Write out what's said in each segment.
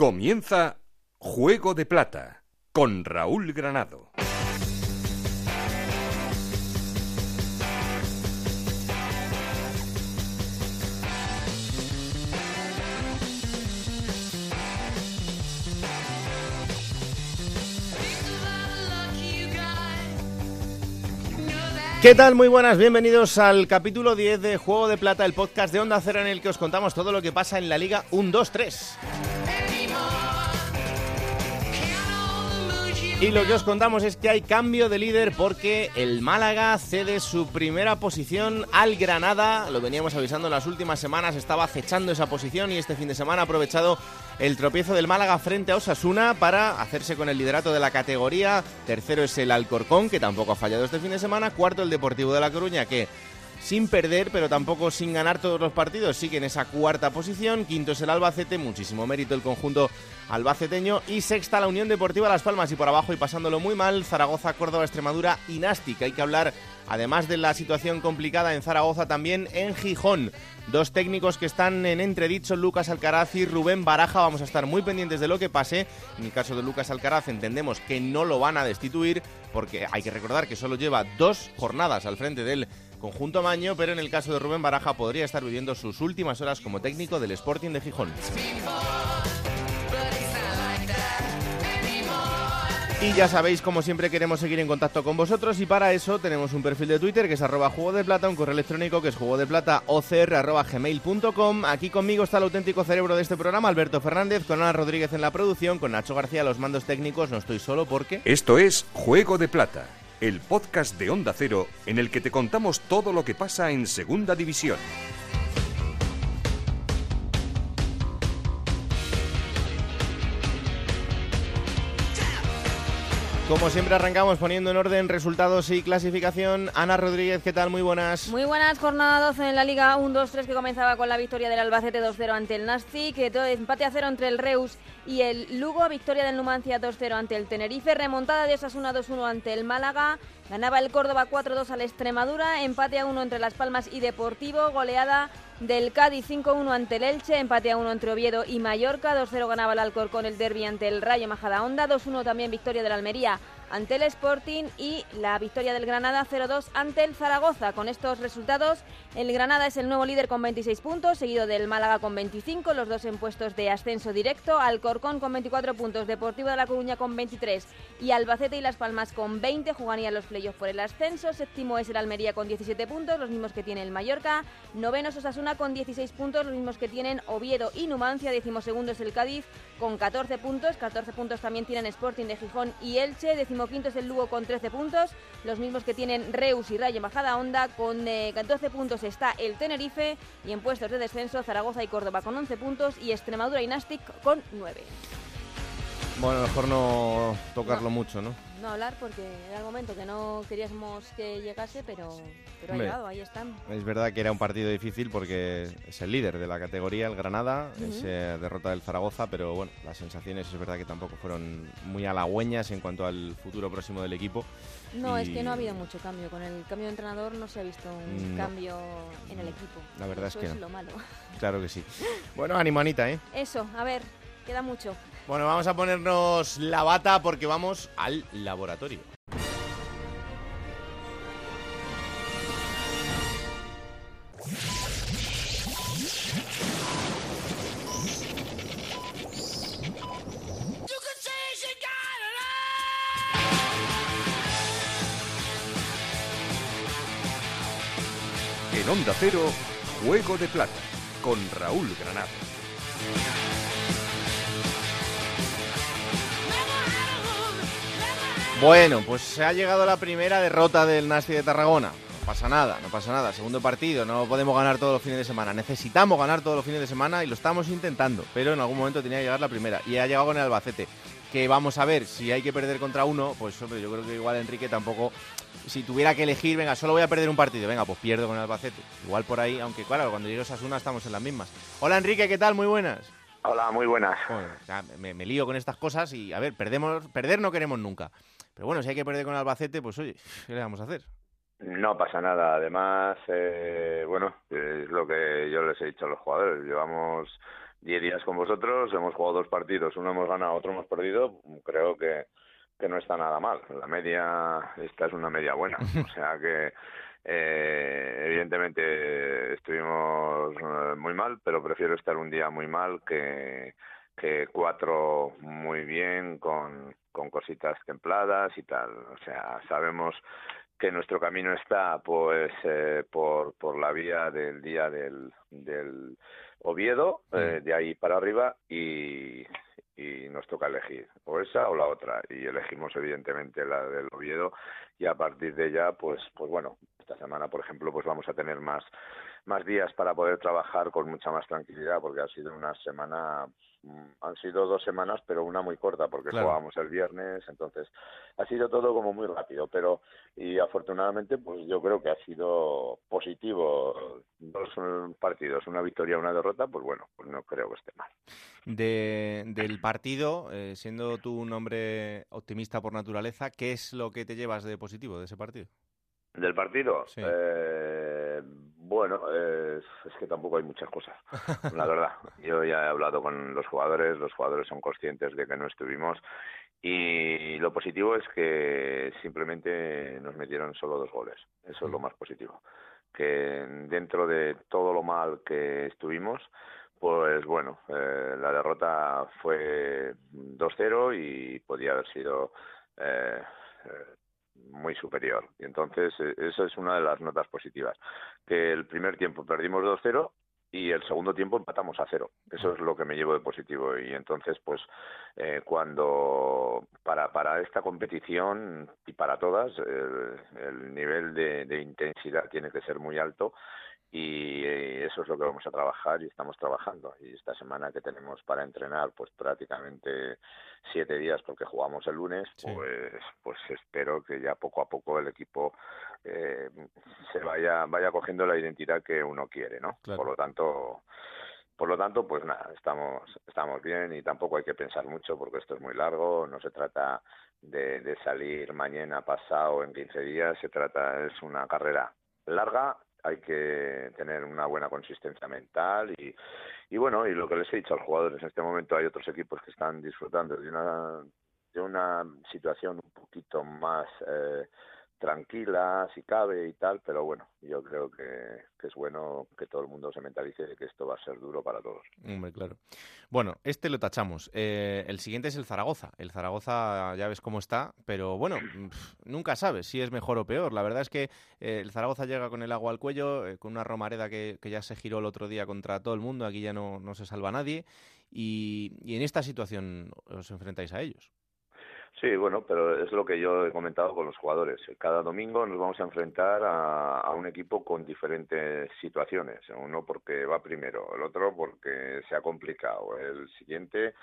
Comienza Juego de Plata con Raúl Granado. ¿Qué tal? Muy buenas, bienvenidos al capítulo 10 de Juego de Plata, el podcast de Onda Cero en el que os contamos todo lo que pasa en la Liga 1-2-3. Y lo que os contamos es que hay cambio de líder porque el Málaga cede su primera posición al Granada. Lo veníamos avisando en las últimas semanas, estaba acechando esa posición y este fin de semana ha aprovechado el tropiezo del Málaga frente a Osasuna para hacerse con el liderato de la categoría. Tercero es el Alcorcón, que tampoco ha fallado este fin de semana. Cuarto el Deportivo de La Coruña, que sin perder, pero tampoco sin ganar todos los partidos, sigue en esa cuarta posición. Quinto es el Albacete, muchísimo mérito el conjunto albaceteño. Y sexta la Unión Deportiva Las Palmas y por abajo y pasándolo muy mal, Zaragoza, Córdoba, Extremadura y Nástica. Hay que hablar, además de la situación complicada en Zaragoza, también en Gijón. Dos técnicos que están en entredicho, Lucas Alcaraz y Rubén Baraja. Vamos a estar muy pendientes de lo que pase. En el caso de Lucas Alcaraz entendemos que no lo van a destituir porque hay que recordar que solo lleva dos jornadas al frente del conjunto Maño, pero en el caso de Rubén Baraja podría estar viviendo sus últimas horas como técnico del Sporting de Gijón. Y ya sabéis, como siempre, queremos seguir en contacto con vosotros y para eso tenemos un perfil de Twitter que es arroba juego de plata, un correo electrónico que es juego de plata. Aquí conmigo está el auténtico cerebro de este programa, Alberto Fernández, con Ana Rodríguez en la producción, con Nacho García los mandos técnicos. No estoy solo porque... Esto es Juego de Plata, el podcast de Onda Cero en el que te contamos todo lo que pasa en Segunda División. Como siempre arrancamos poniendo en orden resultados y clasificación. Ana Rodríguez, ¿qué tal? Muy buenas. Muy buenas, jornada 12 en la Liga 1-2-3 que comenzaba con la victoria del Albacete 2-0 ante el Nastic, empate a 0 entre el Reus y el Lugo, victoria del Numancia 2-0 ante el Tenerife, remontada de Osasuna 2-1 ante el Málaga, ganaba el Córdoba 4-2 al Extremadura, empate a 1 entre Las Palmas y Deportivo, goleada del Cádiz 5-1 ante el Elche, empate a 1 entre Oviedo y Mallorca, 2-0 ganaba el Alcorcón el derby ante el Rayo Majadahonda, 2-1 también victoria del Almería ante el Sporting y la victoria del Granada 0-2 ante el Zaragoza. Con estos resultados, el Granada es el nuevo líder con 26 puntos, seguido del Málaga con 25, los dos en puestos de ascenso directo, Alcorcón con 24 puntos, Deportivo de La Coruña con 23 y Albacete y Las Palmas con 20 jugarían los playoffs por el ascenso, séptimo es el Almería con 17 puntos, los mismos que tiene el Mallorca, noveno es Osasuna con 16 puntos, los mismos que tienen Oviedo y Numancia, decimosegundo es el Cádiz con 14 puntos, 14 puntos también tienen Sporting de Gijón y Elche, decimoquinto es el Lugo con 13 puntos, los mismos que tienen Reus y Rayo Bajada Onda, con 12 puntos está el Tenerife y en puestos de descenso Zaragoza y Córdoba con 11 puntos y Extremadura y Nastic con 9. Bueno, mejor no tocarlo mucho, ¿no? No hablar porque era el momento que no queríamos que llegase, pero, pero ha llegado, ahí están. Es verdad que era un partido difícil porque es el líder de la categoría, el Granada, es eh, derrota del Zaragoza, pero bueno, las sensaciones es verdad que tampoco fueron muy halagüeñas en cuanto al futuro próximo del equipo. No, es que no ha habido mucho cambio. Con el cambio de entrenador no se ha visto un No. cambio en el equipo. La verdad es que es no. lo malo. Claro que sí. Bueno, ánimo Anita, ¿eh? Eso, a ver, queda mucho. Bueno, vamos a ponernos la bata porque vamos al laboratorio. En Onda Cero, Juego de Plata con Raúl Granado. Bueno, pues se ha llegado la primera derrota del Nasti de Tarragona. No pasa nada, no pasa nada. Segundo partido, no podemos ganar todos los fines de semana. Necesitamos ganar todos los fines de semana y lo estamos intentando, pero en algún momento tenía que llegar la primera. Y ha llegado con el Albacete. Que vamos a ver, si hay que perder contra uno, pues hombre, yo creo que igual Enrique tampoco. Si tuviera que elegir, venga, solo voy a perder un partido, venga, pues pierdo con el Albacete. Igual por ahí, aunque claro, cuando llegue Osasuna estamos en las mismas. Hola Enrique, ¿qué tal? Muy buenas. Hola, muy buenas. Joder, o sea, me, me lío con estas cosas y, a ver, perdemos, perder no queremos nunca. Pero bueno, si hay que perder con Albacete, pues oye, ¿qué le vamos a hacer? No pasa nada. Además, eh, bueno, es lo que yo les he dicho a los jugadores. Llevamos diez días con vosotros, hemos jugado dos partidos, uno hemos ganado, otro hemos perdido, creo que, que no está nada mal. La media, esta es una media buena, o sea que eh, evidentemente estuvimos eh, muy mal, pero prefiero estar un día muy mal que, que cuatro muy bien con, con cositas templadas y tal. O sea, sabemos que nuestro camino está pues eh, por, por la vía del día del, del Oviedo, eh, de ahí para arriba, y, y nos toca elegir o esa o la otra y elegimos evidentemente la del Oviedo y a partir de ella pues pues bueno esta semana por ejemplo pues vamos a tener más más días para poder trabajar con mucha más tranquilidad porque ha sido una semana mm, han sido dos semanas pero una muy corta porque jugábamos el viernes entonces ha sido todo como muy rápido pero y afortunadamente pues yo creo que ha sido positivo dos partidos una victoria una derrota pues bueno pues no creo que esté mal. De, del partido eh, siendo tú un hombre optimista por naturaleza qué es lo que te llevas de positivo de ese partido del partido eh, bueno, es que tampoco hay muchas cosas, la verdad. Yo ya he hablado con los jugadores, los jugadores son conscientes de que no estuvimos y lo positivo es que simplemente nos metieron solo dos goles. Eso es lo más positivo. Que dentro de todo lo mal que estuvimos, pues bueno, eh, la derrota fue 2-0 y podía haber sido eh, eh muy superior. Y entonces, eh, esa es una de las notas positivas. Que el primer tiempo perdimos 2-0 y el segundo tiempo empatamos a cero. Eso es lo que me llevo de positivo. Y entonces, pues, eh, cuando para, para esta competición y para todas, el, nivel de, de, intensidad tiene que ser muy alto y eh, eso es lo que vamos a trabajar y estamos trabajando. Y esta semana que tenemos para entrenar pues prácticamente siete días porque jugamos el lunes pues pues espero que ya poco a poco el equipo eh, se vaya vaya cogiendo la identidad que uno quiere no por lo tanto por lo tanto pues nada estamos estamos bien y tampoco hay que pensar mucho porque esto es muy largo no se trata de, de salir mañana pasado en 15 días se trata es una carrera larga hay que tener una buena consistencia mental y, y bueno, y lo que les he dicho a los jugadores, en este momento hay otros equipos que están disfrutando de una, de una situación un poquito más eh, tranquila, si cabe y tal, pero bueno, yo creo que, es bueno que todo el mundo se mentalice de que esto va a ser duro para todos. Hombre, claro. Bueno, este lo tachamos. Eh, el siguiente es el Zaragoza. El Zaragoza ya ves cómo está, pero bueno, nunca sabes si es mejor o peor. La verdad es que eh, el Zaragoza llega con el agua al cuello, eh, con una Romareda que, ya se giró el otro día contra todo el mundo, aquí ya no, no se salva nadie, y, y en esta situación os enfrentáis a ellos. Sí, bueno, pero es lo que yo he comentado con los jugadores. Cada domingo nos vamos a enfrentar a, un equipo con diferentes situaciones. Uno porque va primero, el otro porque se ha complicado, el siguiente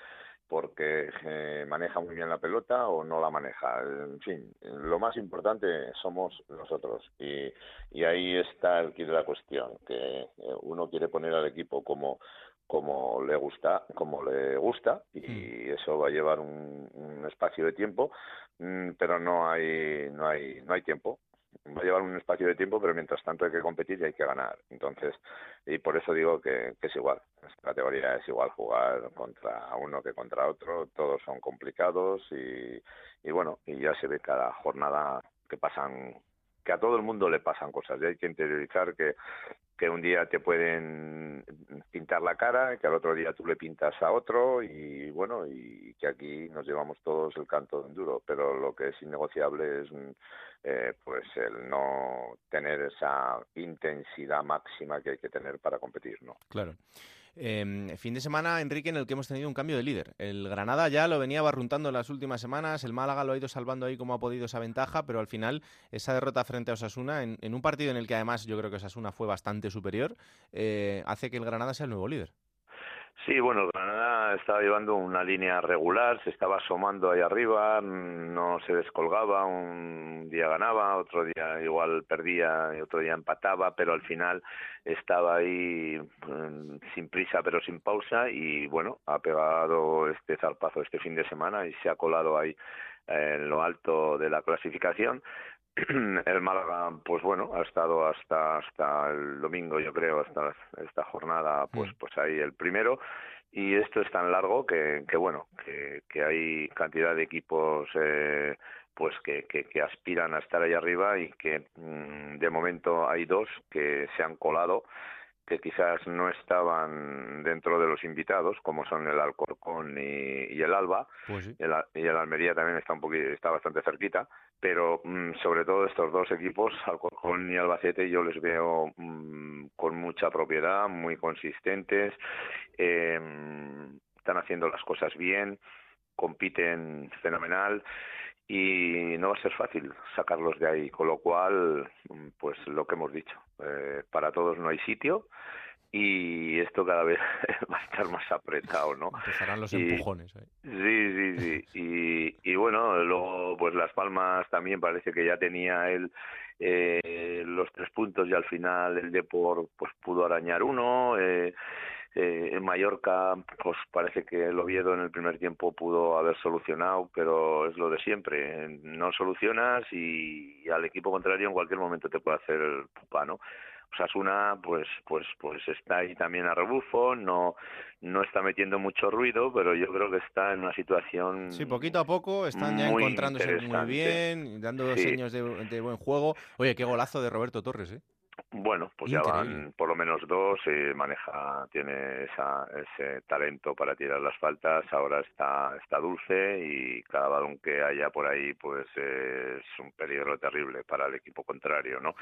porque eh, maneja muy bien la pelota o no la maneja. En fin, lo más importante somos nosotros y, y ahí está el kit de la cuestión, que eh, uno quiere poner al equipo como como le gusta, como le gusta, y mm. eso va a llevar un, un espacio de tiempo, mm, pero no hay, no hay, no hay tiempo. Va a llevar un espacio de tiempo, pero mientras tanto hay que competir y hay que ganar. Entonces, y por eso digo que, que es igual. Esta categoría es igual jugar contra uno que contra otro. Todos son complicados y, y bueno, y ya se ve cada jornada que pasan que a todo el mundo le pasan cosas y hay que interiorizar que, que un día te pueden pintar la cara, que al otro día tú le pintas a otro y bueno, y que aquí nos llevamos todos el canto de enduro, pero lo que es innegociable es eh, pues el no tener esa intensidad máxima que hay que tener para competir, ¿no? Claro. Eh, fin de semana, Enrique, en el que hemos tenido un cambio de líder. El Granada ya lo venía barruntando en las últimas semanas, el Málaga lo ha ido salvando ahí como ha podido esa ventaja, pero al final esa derrota frente a Osasuna, en, en un partido en el que además yo creo que Osasuna fue bastante superior, eh, hace que el Granada sea el nuevo líder. Sí, bueno, Granada estaba llevando una línea regular, se estaba asomando ahí arriba, no se descolgaba, un día ganaba, otro día igual perdía y otro día empataba, pero al final estaba ahí mm, sin prisa pero sin pausa y bueno, ha pegado este zarpazo este fin de semana y se ha colado ahí en lo alto de la clasificación el Málaga, pues bueno, ha estado hasta hasta el domingo, yo creo, hasta esta jornada, pues mm. pues ahí el primero y esto es tan largo que, que bueno, que, que hay cantidad de equipos eh, pues que, que, que, aspiran a estar ahí arriba y que mm, de momento hay dos que se han colado que quizás no estaban dentro de los invitados, como son el Alcorcón y, el Alba, pues y, el, Almería también está un poquito, está bastante cerquita, pero mm, sobre todo estos dos equipos, Alcorcón y Albacete, yo les veo mm, con mucha propiedad, muy consistentes, eh, están haciendo las cosas bien, compiten fenomenal y no va a ser fácil sacarlos de ahí, con lo cual, pues lo que hemos dicho, eh, para todos no hay sitio y esto cada vez va a estar más apretado, ¿no? Empezarán los empujones. Sí, sí, sí. Y, y bueno, luego pues Las Palmas también parece que ya tenía el eh, los tres puntos y al final el Depor pues pudo arañar uno. Eh, eh, en Mallorca, pues parece que el Oviedo en el primer tiempo pudo haber solucionado, pero es lo de siempre. No solucionas y, al equipo contrario en cualquier momento te puede hacer el pupa, ¿no? Osasuna pues pues pues está ahí también a rebufo, no no está metiendo mucho ruido, pero yo creo que está en una situación Sí, poquito a poco están ya encontrándose muy bien, dando sí. seños de, de, buen juego. Oye, qué golazo de Roberto Torres, ¿eh? Bueno, pues ya van por lo menos dos, y maneja, tiene esa, ese talento para tirar las faltas, ahora está, está dulce y cada balón que haya por ahí pues es un peligro terrible para el equipo contrario, ¿no?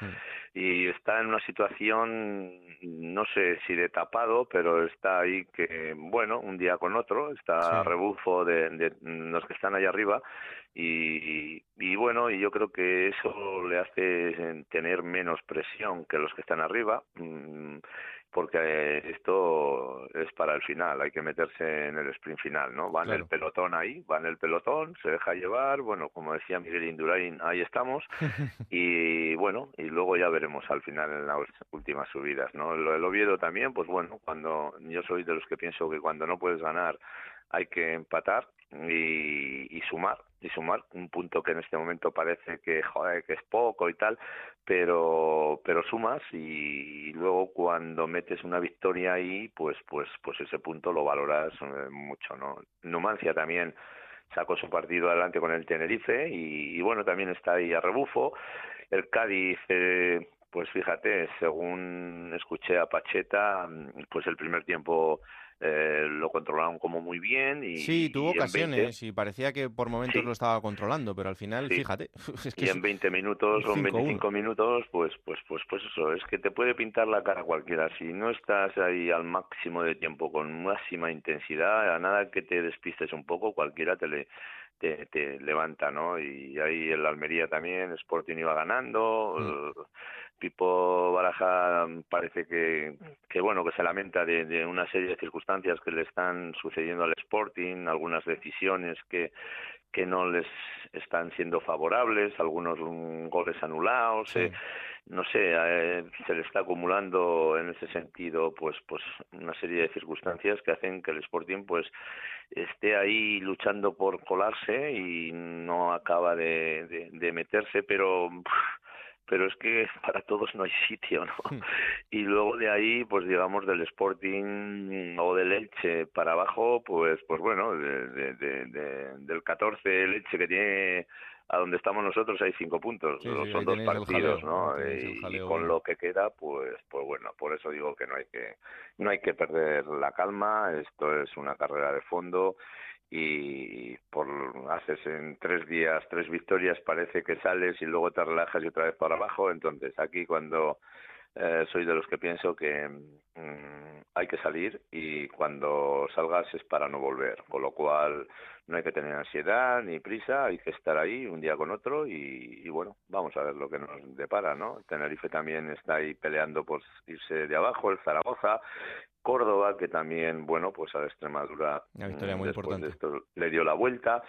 Y está en una situación, no sé si de tapado, pero está ahí que, bueno, un día con otro, está rebufo de, de los que están allá arriba y, y, bueno, y yo creo que eso le hace tener menos presión que los que están arriba, mm, porque esto es para el final, hay que meterse en el sprint final, ¿no? Va en el pelotón ahí, va en el pelotón, se deja llevar, bueno, como decía Miguel Indurain, ahí estamos, y bueno, y luego ya veremos al final en las últimas subidas, ¿no? Lo del Oviedo también, pues bueno, cuando yo soy de los que pienso que cuando no puedes ganar hay que empatar y, y, sumar y sumar. Un punto que en este momento parece que joder, que es poco y tal pero pero sumas y, luego cuando metes una victoria ahí pues pues pues ese punto lo valoras eh, mucho no Numancia también sacó su partido adelante con el Tenerife y, y bueno también está ahí a rebufo. El Cádiz eh, pues fíjate según escuché a Pacheta pues el primer tiempo eh, lo controlaron como muy bien. Y, sí, tuvo ocasiones y parecía que por momentos lo estaba controlando, pero al final, fíjate. Es que y en 20 minutos o en 25 minutos, pues, pues, pues, pues eso, es que te puede pintar la cara cualquiera. Si no estás ahí al máximo de tiempo, con máxima intensidad, a nada que te despistes un poco, cualquiera te le te, te levanta, ¿no? Y ahí el Almería también, Sporting iba ganando, mm. Pipo Baraja parece que, que bueno, que se lamenta de, de, una serie de circunstancias que le están sucediendo al Sporting, algunas decisiones que, que no les están siendo favorables, algunos goles anulados, eh, no sé, eh, se le está acumulando en ese sentido pues pues una serie de circunstancias que hacen que el Sporting pues esté ahí luchando por colarse y no acaba de, de, de meterse, pero pero es que para todos no hay sitio, ¿no? Hmm. Y luego de ahí, pues digamos del Sporting o del Elche para abajo, pues pues bueno, de, de, de, del 14 el Elche que tiene a donde estamos nosotros hay cinco puntos, son dos partidos, ¿no? Y, con lo que queda, pues, pues bueno, por eso digo que no hay que no hay que perder la calma. Esto es una carrera de fondo y por haces en tres días tres victorias parece que sales y luego te relajas y otra vez para abajo entonces aquí cuando eh, soy de los que pienso que mm, hay que salir y cuando salgas es para no volver con lo cual no hay que tener ansiedad ni prisa hay que estar ahí un día con otro y, y bueno vamos a ver lo que nos depara no Tenerife también está ahí peleando por irse de abajo el Zaragoza Córdoba, que también, bueno, pues a la Extremadura Una victoria muy después importante. de esto le dio la vuelta.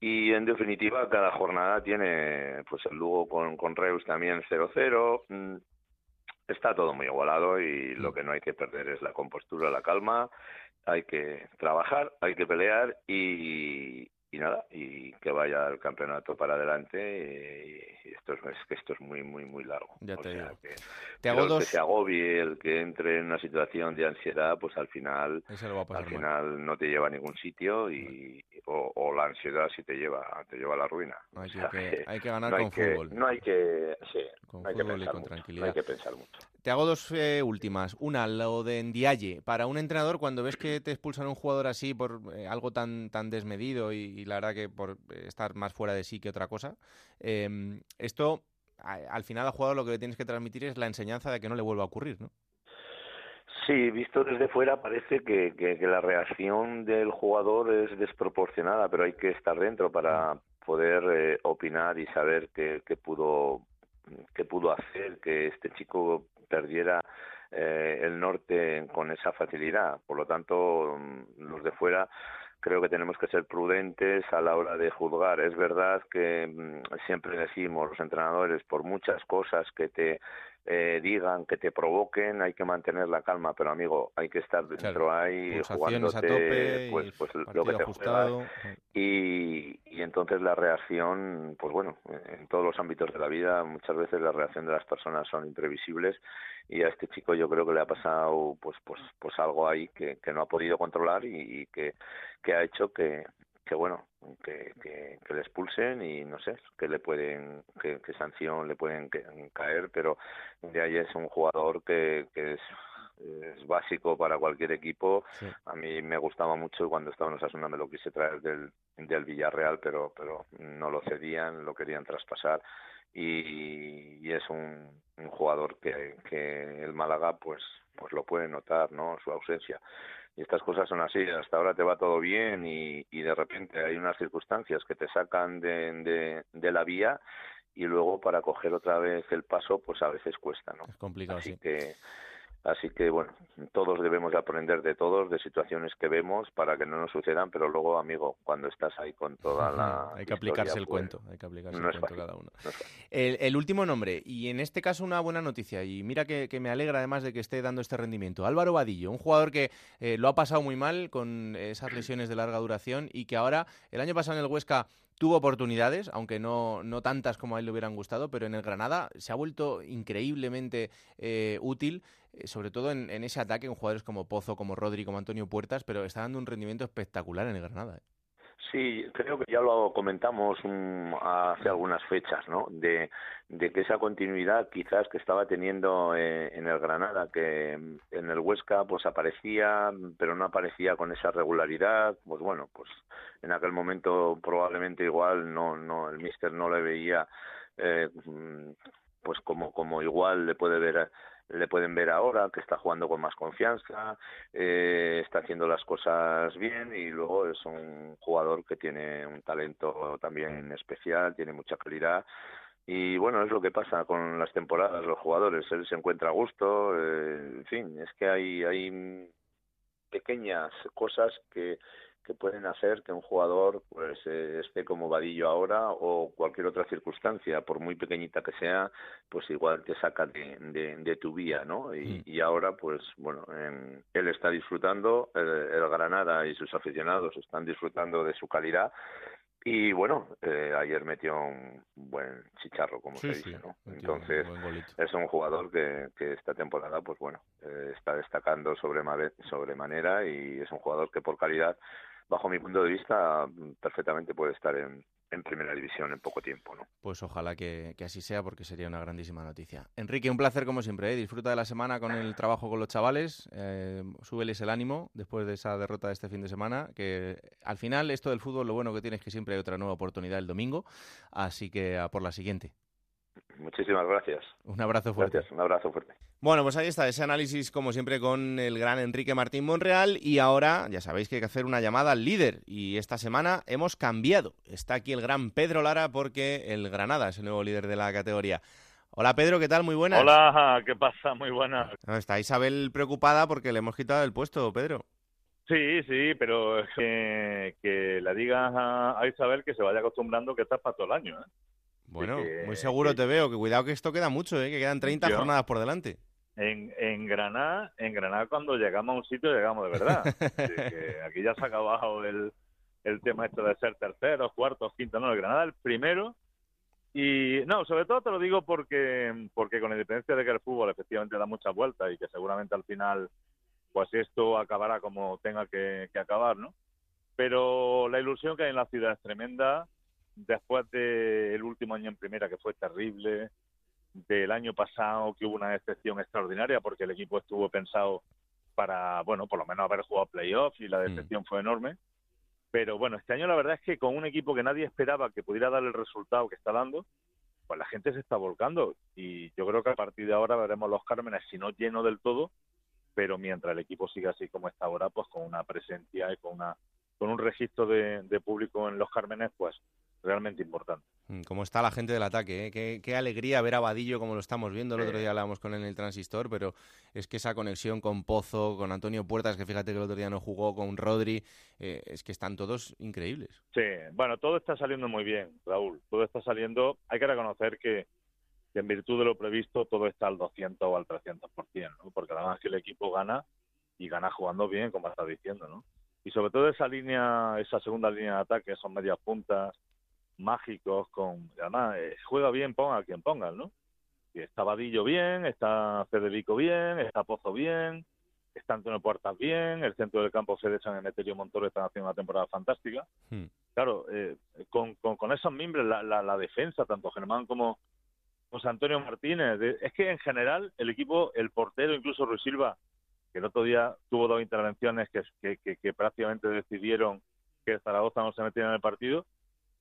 Y en definitiva, cada jornada tiene, pues el Lugo con, con Reus también 0-0. Mm, está todo muy igualado y lo que no hay que perder es la compostura, la calma. Hay que trabajar, hay que pelear y, nada, y que vaya el campeonato para adelante. Y esto es, que esto es muy, muy, muy largo. Ya te. Que, te hago dos... que se agobie, el que entre en una situación de ansiedad, pues al final, al final no te lleva a ningún sitio y, o, la ansiedad sí te lleva, te lleva a la ruina. hay, que, hay, que, ganar con fútbol. No hay que, sí, hay que pensar con tranquilidad. Hay que pensar mucho. Te hago dos eh, últimas. Una, lo de Ndiaye. Para un entrenador, cuando ves que te expulsan un jugador así por eh, algo tan, tan desmedido y, la verdad que por eh, estar más fuera de sí que otra cosa, em, esto al final al jugador lo que le tienes que transmitir es la enseñanza de que no le vuelva a ocurrir, ¿no? Sí, visto desde fuera parece que, que, la reacción del jugador es desproporcionada, pero hay que estar dentro para mm. poder opinar y saber qué pudo qué pudo hacer que este chico perdiera eh, el norte con esa facilidad. Por lo tanto, mm, los de fuera creo que tenemos que ser prudentes a la hora de juzgar. Es verdad que mm, siempre decimos los entrenadores, por muchas cosas que te eh, digan, que te provoquen, hay que mantener la calma, pero amigo, hay que estar dentro ahí jugándote pues, pues lo que te ajustado. y, y entonces la reacción, pues bueno, en todos los ámbitos de la vida muchas veces la reacción de las personas son imprevisibles y a este chico yo creo que le ha pasado pues pues pues algo ahí que, que no ha podido controlar y, y que, que ha hecho que, que bueno que, que, le expulsen y no sé que le pueden que, sanción le pueden caer pero de ahí es un jugador que, que es es básico para cualquier equipo. A mí me gustaba mucho cuando estaba en Osasuna me lo quise traer del, del Villarreal, pero pero no lo cedían, lo querían traspasar y, y es un, un jugador que, que el Málaga pues pues lo puede notar, ¿no? Su ausencia y estas cosas son así, hasta ahora te va todo bien y, y de repente hay unas circunstancias que te sacan de, de, de, la vía y luego para coger otra vez el paso pues a veces cuesta, ¿no? Es complicado, así que Así que bueno, todos debemos aprender de todos, de situaciones que vemos para que no nos sucedan, pero luego, amigo, cuando estás ahí con toda la... hay que aplicarse el pues, cuento, hay que aplicarse el cuento cada uno. el, último nombre, y en este caso una buena noticia, y mira que, me alegra además de que esté dando este rendimiento. Álvaro Vadillo, un jugador que eh, lo ha pasado muy mal con esas lesiones de larga duración y que ahora, el año pasado en el Huesca tuvo oportunidades, aunque no, no tantas como a él le hubieran gustado, pero en el Granada se ha vuelto increíblemente eh, útil, eh, sobre todo en, ese ataque con jugadores como Pozo, como Rodri, como Antonio Puertas, pero está dando un rendimiento espectacular en el Granada. ¿eh? Sí, creo que ya lo comentamos hace algunas fechas, ¿no? De, que esa continuidad quizás que estaba teniendo en el Granada, que en el Huesca pues aparecía, pero no aparecía con esa regularidad, pues bueno, pues en aquel momento probablemente igual no, no, el míster no le veía eh, pues como, como igual le puede ver le pueden ver ahora que está jugando con más confianza, eh, está haciendo las cosas bien y luego es un jugador que tiene un talento también especial, tiene mucha calidad. Y bueno, es lo que pasa con las temporadas, los jugadores, él se encuentra a gusto, eh, en fin, es que hay, hay pequeñas cosas que que pueden hacer que un jugador pues eh, esté como Vadillo ahora o cualquier otra circunstancia, por muy pequeñita que sea, pues igual te saca de, de, tu vía, ¿no? Y, mm. y, ahora pues bueno, él está disfrutando, el, el, Granada y sus aficionados están disfrutando de su calidad y bueno, eh, ayer metió un buen chicharro, como se dice, ¿no? Entonces, es un jugador que, que esta temporada, pues bueno, eh, está destacando sobre sobremanera y es un jugador que por calidad bajo mi punto de vista, perfectamente puede estar en, primera división en poco tiempo. ¿no? Pues ojalá que, así sea porque sería una grandísima noticia. Enrique, un placer como siempre. ¿eh? Disfruta de la semana con el trabajo con los chavales. Eh, súbeles el ánimo después de esa derrota de este fin de semana. Que al final esto del fútbol lo bueno que tiene es que siempre hay otra nueva oportunidad el domingo. Así que a por la siguiente. Muchísimas gracias. Un abrazo fuerte. Gracias, un abrazo fuerte. Bueno, pues ahí está ese análisis, como siempre, con el gran Enrique Martín Monreal. Y ahora ya sabéis que hay que hacer una llamada al líder. Y esta semana hemos cambiado. Está aquí el gran Pedro Lara porque el Granada es el nuevo líder de la categoría. Hola Pedro, ¿qué tal? Muy buenas. Hola, ¿qué pasa? Muy buenas. está Isabel preocupada porque le hemos quitado el puesto, Pedro. Sí, sí, pero es que, que le digas a, Isabel que se vaya acostumbrando que estás para todo el año. ¿eh? Bueno, muy seguro te veo, que cuidado que esto queda mucho, ¿eh? que quedan 30 jornadas por delante. En, en Granada, en Granada cuando llegamos a un sitio llegamos de verdad. aquí ya se ha acabado el, el tema esto de ser terceros, cuartos, quintos, no, el Granada el primero. Y no, sobre todo te lo digo porque, porque con independencia de que el fútbol efectivamente da muchas vueltas y que seguramente al final pues esto acabará como tenga que, acabar, ¿no? Pero la ilusión que hay en la ciudad es tremenda. Después del último año en primera, que fue terrible, del año pasado, que hubo una excepción extraordinaria, porque el equipo estuvo pensado para, bueno, por lo menos haber jugado playoffs y la mm. decepción fue enorme. Pero bueno, este año la verdad es que con un equipo que nadie esperaba que pudiera dar el resultado que está dando, pues la gente se está volcando. Y yo creo que a partir de ahora veremos los Cármenes, si no lleno del todo, pero mientras el equipo siga así como está ahora, pues con una presencia y con una con un registro de, de público en los Cármenes, pues realmente importante. Mm, ¿Cómo está la gente del ataque? Eh? Qué, alegría ver a Vadillo como lo estamos viendo. El otro día hablábamos con él en el transistor, pero es que esa conexión con Pozo, con Antonio Puertas, que fíjate que el otro día no jugó, con Rodri, eh, es que están todos increíbles. Sí, bueno, todo está saliendo muy bien, Raúl. Todo está saliendo. Hay que reconocer que, en virtud de lo previsto todo está al 200 o al 300%, ¿no? porque además que el equipo gana y gana jugando bien, como está diciendo, ¿no? Y sobre todo esa línea, esa segunda línea de ataque, son medias puntas, mágicos, con además eh, juega bien, ponga a quien ponga, ¿no? Y está Vadillo bien, está Federico bien, está Pozo bien, está Antonio Puertas bien, el centro del campo Fede San Emeterio Montoro están haciendo una temporada fantástica. Hmm. Claro, eh, con, con, esos miembros, la, la, defensa, tanto Germán como José Antonio Martínez, es que en general el equipo, el portero, incluso Ruiz Silva, que el otro día tuvo dos intervenciones que, que, que prácticamente decidieron que Zaragoza no se metiera en el partido,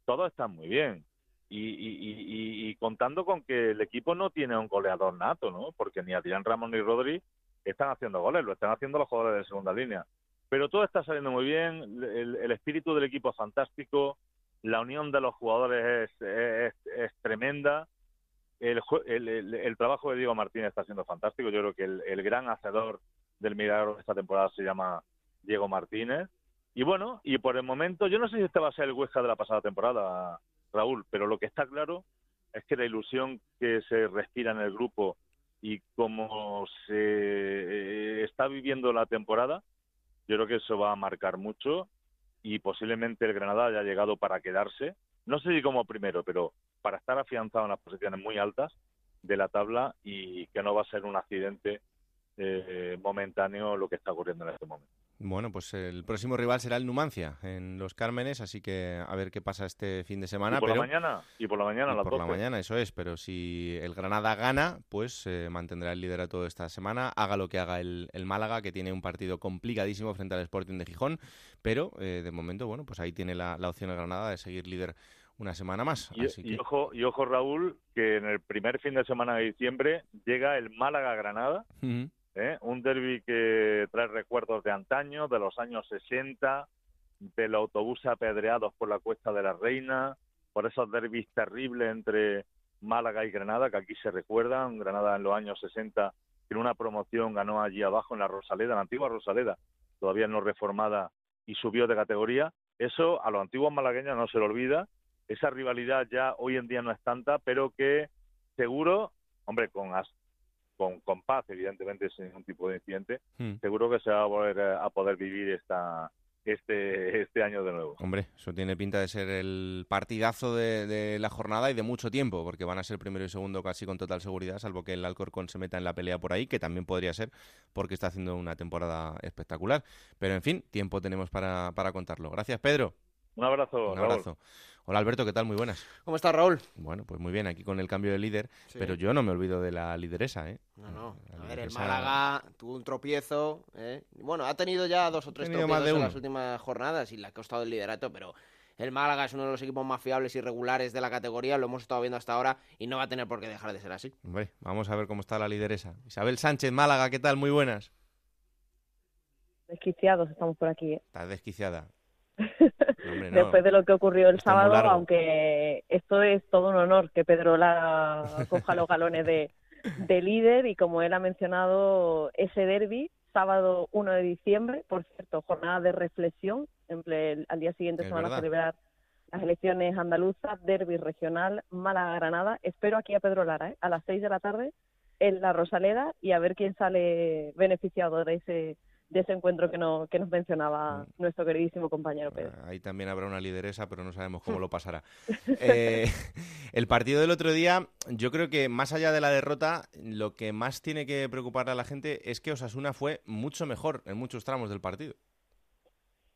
todo está muy bien. Y, contando con que el equipo no tiene un goleador nato, ¿no? Porque ni Adrián Ramón ni Rodri están haciendo goles, lo están haciendo los jugadores de segunda línea. Pero todo está saliendo muy bien, el, espíritu del equipo es fantástico, la unión de los jugadores es, tremenda, el, el, trabajo de Diego Martínez está siendo fantástico, yo creo que el, gran hacedor del milagro de esta temporada se llama Diego Martínez y bueno, y por el momento, yo no sé si este va a ser el Huesca de la pasada temporada, Raúl, pero lo que está claro es que la ilusión que se respira en el grupo y cómo se está viviendo la temporada, yo creo que eso va a marcar mucho y posiblemente el Granada haya llegado para quedarse, no sé si como primero, pero para estar afianzado en las posiciones muy altas de la tabla y que no va a ser un accidente eh, momentáneo lo que está ocurriendo en este momento. Bueno, pues el próximo rival será el Numancia en los Cármenes, así que a ver qué pasa este fin de semana. Y por la mañana, y por la mañana, a las por la mañana, eso es. Pero si el Granada gana, pues eh, mantendrá el liderato esta semana. Haga lo que haga el, Málaga, que tiene un partido complicadísimo frente al Sporting de Gijón. Pero eh, de momento, bueno, pues ahí tiene la, opción el Granada de seguir líder una semana más. Y, ojo, y ojo, Raúl, que en el primer fin de semana de diciembre llega el Málaga-Granada. ¿Eh? un derby que trae recuerdos de antaño, de los años 60, del autobús apedreados por la Cuesta de la Reina, por esos derbis terribles entre Málaga y Granada, que aquí se recuerdan. Granada en los años 60, en una promoción ganó allí abajo en la Rosaleda, la antigua Rosaleda, todavía no reformada y subió de categoría. Eso a los antiguos malagueños no se le olvida. Esa rivalidad ya hoy en día no es tanta, pero que seguro, hombre, con, con, con paz, evidentemente, sin ningún tipo de incidente, hmm. seguro que se va a volver a poder vivir esta, este, este año de nuevo. Hombre, eso tiene pinta de ser el partidazo de, la jornada y de mucho tiempo, porque van a ser primero y segundo casi con total seguridad, salvo que el Alcorcón se meta en la pelea por ahí, que también podría ser, porque está haciendo una temporada espectacular. Pero en fin, tiempo tenemos para, para contarlo. Gracias, Pedro. Un abrazo. Un abrazo. Hola Alberto, ¿qué tal? Muy buenas. ¿Cómo estás, Raúl? Bueno, pues muy bien, aquí con el cambio de líder, pero yo no me olvido de la lideresa, ¿eh? No, no. A ver, el Málaga tuvo un tropiezo, ¿eh? Bueno, ha tenido ya dos o tres tropiezos en las últimas jornadas y le ha costado el liderato, pero el Málaga es uno de los equipos más fiables y regulares de la categoría, lo hemos estado viendo hasta ahora y no va a tener por qué dejar de ser así. Hombre, vamos a ver cómo está la lideresa. Isabel Sánchez, Málaga, ¿qué tal? Muy buenas. Desquiciados estamos por aquí. ¿eh? Estás desquiciada. Después de lo que ocurrió el sábado, aunque esto es todo un honor que Pedro la coja los galones de, líder y como él ha mencionado, ese derby, sábado 1 de diciembre, por cierto, jornada de reflexión, al día siguiente se van a celebrar las elecciones andaluzas, derby regional, Málaga-Granada. Espero aquí a Pedro Lara, ¿eh? a las 6 de la tarde en la Rosaleda y a ver quién sale beneficiado de ese de ese encuentro que, no, que nos mencionaba mm. nuestro queridísimo compañero Pedro. Ah, ahí también habrá una lideresa, pero no sabemos cómo lo pasará. Eh, el partido del otro día, yo creo que más allá de la derrota, lo que más tiene que preocupar a la gente es que Osasuna fue mucho mejor en muchos tramos del partido.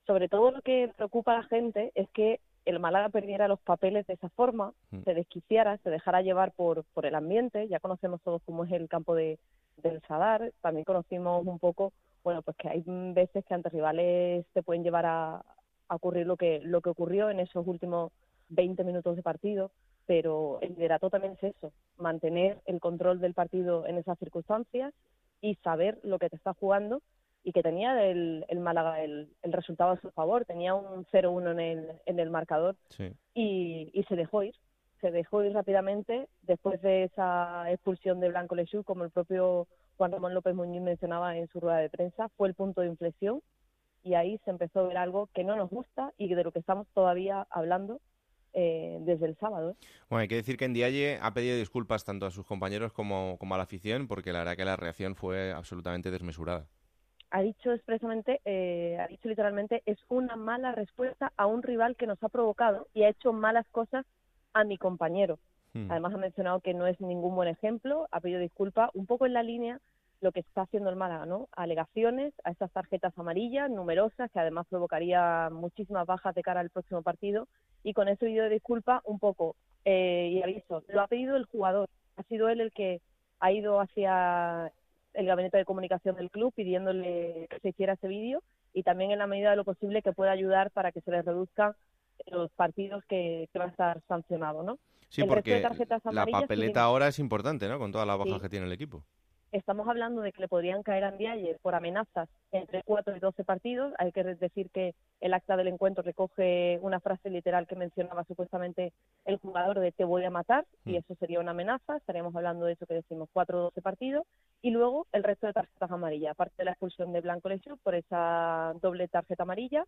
Sobre todo lo que preocupa a la gente es que el Málaga perdiera los papeles de esa forma, mm. se desquiciara, se dejara llevar por, por el ambiente. Ya conocemos todos cómo es el campo de, del Sadar, también conocimos un poco bueno, pues que hay veces que ante rivales te pueden llevar a, ocurrir lo que, lo que ocurrió en esos últimos 20 minutos de partido, pero el liderato también es eso, mantener el control del partido en esas circunstancias y saber lo que te está jugando y que tenía el, el Málaga el, el resultado a su favor, tenía un 0-1 en el, en el marcador y, y se dejó ir, se dejó ir rápidamente después de esa expulsión de Blanco Lechú, como el propio Juan Ramón López Muñiz mencionaba en su rueda de prensa, fue el punto de inflexión y ahí se empezó a ver algo que no nos gusta y de lo que estamos todavía hablando eh, desde el sábado. Bueno, hay que decir que en Dialle ha pedido disculpas tanto a sus compañeros como, como a la afición, porque la verdad que la reacción fue absolutamente desmesurada. Ha dicho expresamente, eh, ha dicho literalmente, es una mala respuesta a un rival que nos ha provocado y ha hecho malas cosas a mi compañero. Hmm. Además ha mencionado que no es ningún buen ejemplo, ha pedido disculpas, un poco en la línea lo que está haciendo el Málaga, ¿no? Alegaciones a estas tarjetas amarillas numerosas que además provocaría muchísimas bajas de cara al próximo partido y con ese pedido de disculpa un poco eh, y aviso, lo ha pedido el jugador, ha sido él el que ha ido hacia el gabinete de comunicación del club pidiéndole que se hiciera ese vídeo y también en la medida de lo posible que pueda ayudar para que se les reduzcan los partidos que, que va a estar sancionado, ¿no? Sí, porque la papeleta ahora es importante, ¿no? Con todas las bajas que tiene el equipo. Estamos hablando de que le podrían caer a Andiaye por amenazas entre 4 y 12 partidos. Hay que decir que el acta del encuentro recoge una frase literal que mencionaba supuestamente el jugador de te voy a matar, y mm. eso sería una amenaza. Estaríamos hablando de eso que decimos 4 o 12 partidos. Y luego el resto de tarjetas amarillas, aparte de la expulsión de Blanco Lechu por esa doble tarjeta amarilla,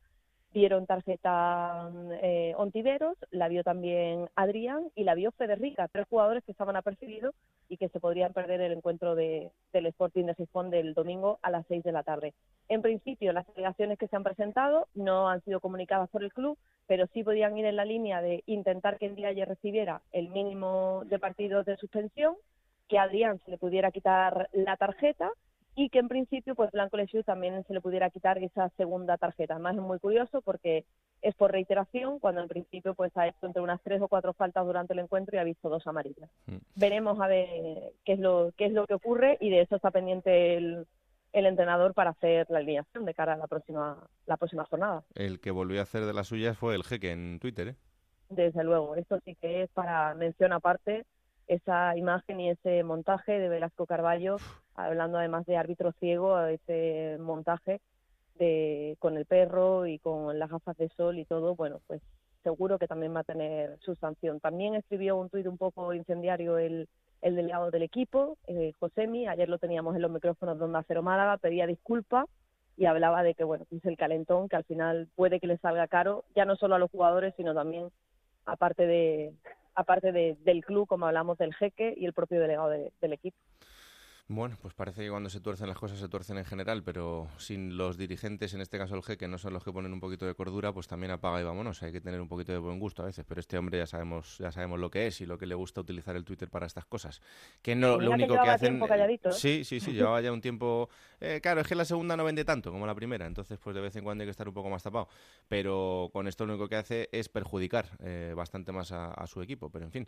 Vieron tarjeta eh, Ontiveros, la vio también Adrián y la vio Federica, tres jugadores que estaban apercibidos y que se podrían perder el encuentro de, del Sporting de Gijón del domingo a las seis de la tarde. En principio, las delegaciones que se han presentado no han sido comunicadas por el club, pero sí podían ir en la línea de intentar que el día ya recibiera el mínimo de partidos de suspensión, que a Adrián se le pudiera quitar la tarjeta y que en principio pues Blanco Lesiu también se le pudiera quitar esa segunda tarjeta. Además es muy curioso porque es por reiteración, cuando en principio pues ha hecho entre unas tres o cuatro faltas durante el encuentro y ha visto dos amarillas. Mm. Veremos a ver qué es lo qué es lo que ocurre y de eso está pendiente el, el entrenador para hacer la alineación de cara a la próxima la próxima jornada. El que volvió a hacer de las suyas fue el jeque en Twitter, ¿eh? Desde luego, esto sí que es para mención aparte esa imagen y ese montaje de Velasco Carballo, hablando además de árbitro ciego, ese montaje de, con el perro y con las gafas de sol y todo, bueno, pues seguro que también va a tener su sanción. También escribió un tuit un poco incendiario el, el delegado del equipo, eh, Josemi, ayer lo teníamos en los micrófonos de Onda Cero Málaga, pedía disculpas y hablaba de que, bueno, es el calentón, que al final puede que le salga caro, ya no solo a los jugadores, sino también, aparte de, aparte del club, como hablamos del jeque y el propio delegado del equipo. Bueno, pues parece que cuando se tuercen las cosas se tuercen en general, pero sin los dirigentes, en este caso el jeque, no son los que ponen un poquito de cordura, pues también apaga y vámonos. Hay que tener un poquito de buen gusto a veces, pero este hombre ya sabemos, ya sabemos lo que es y lo que le gusta utilizar el Twitter para estas cosas. Que no, lo único que, hacen. ¿eh? Sí, sí, sí, llevaba ya un tiempo. Eh, claro, es que la segunda no vende tanto como la primera, entonces pues de vez en cuando hay que estar un poco más tapado. Pero con esto lo único que hace es perjudicar eh, bastante más a su equipo. Pero en fin,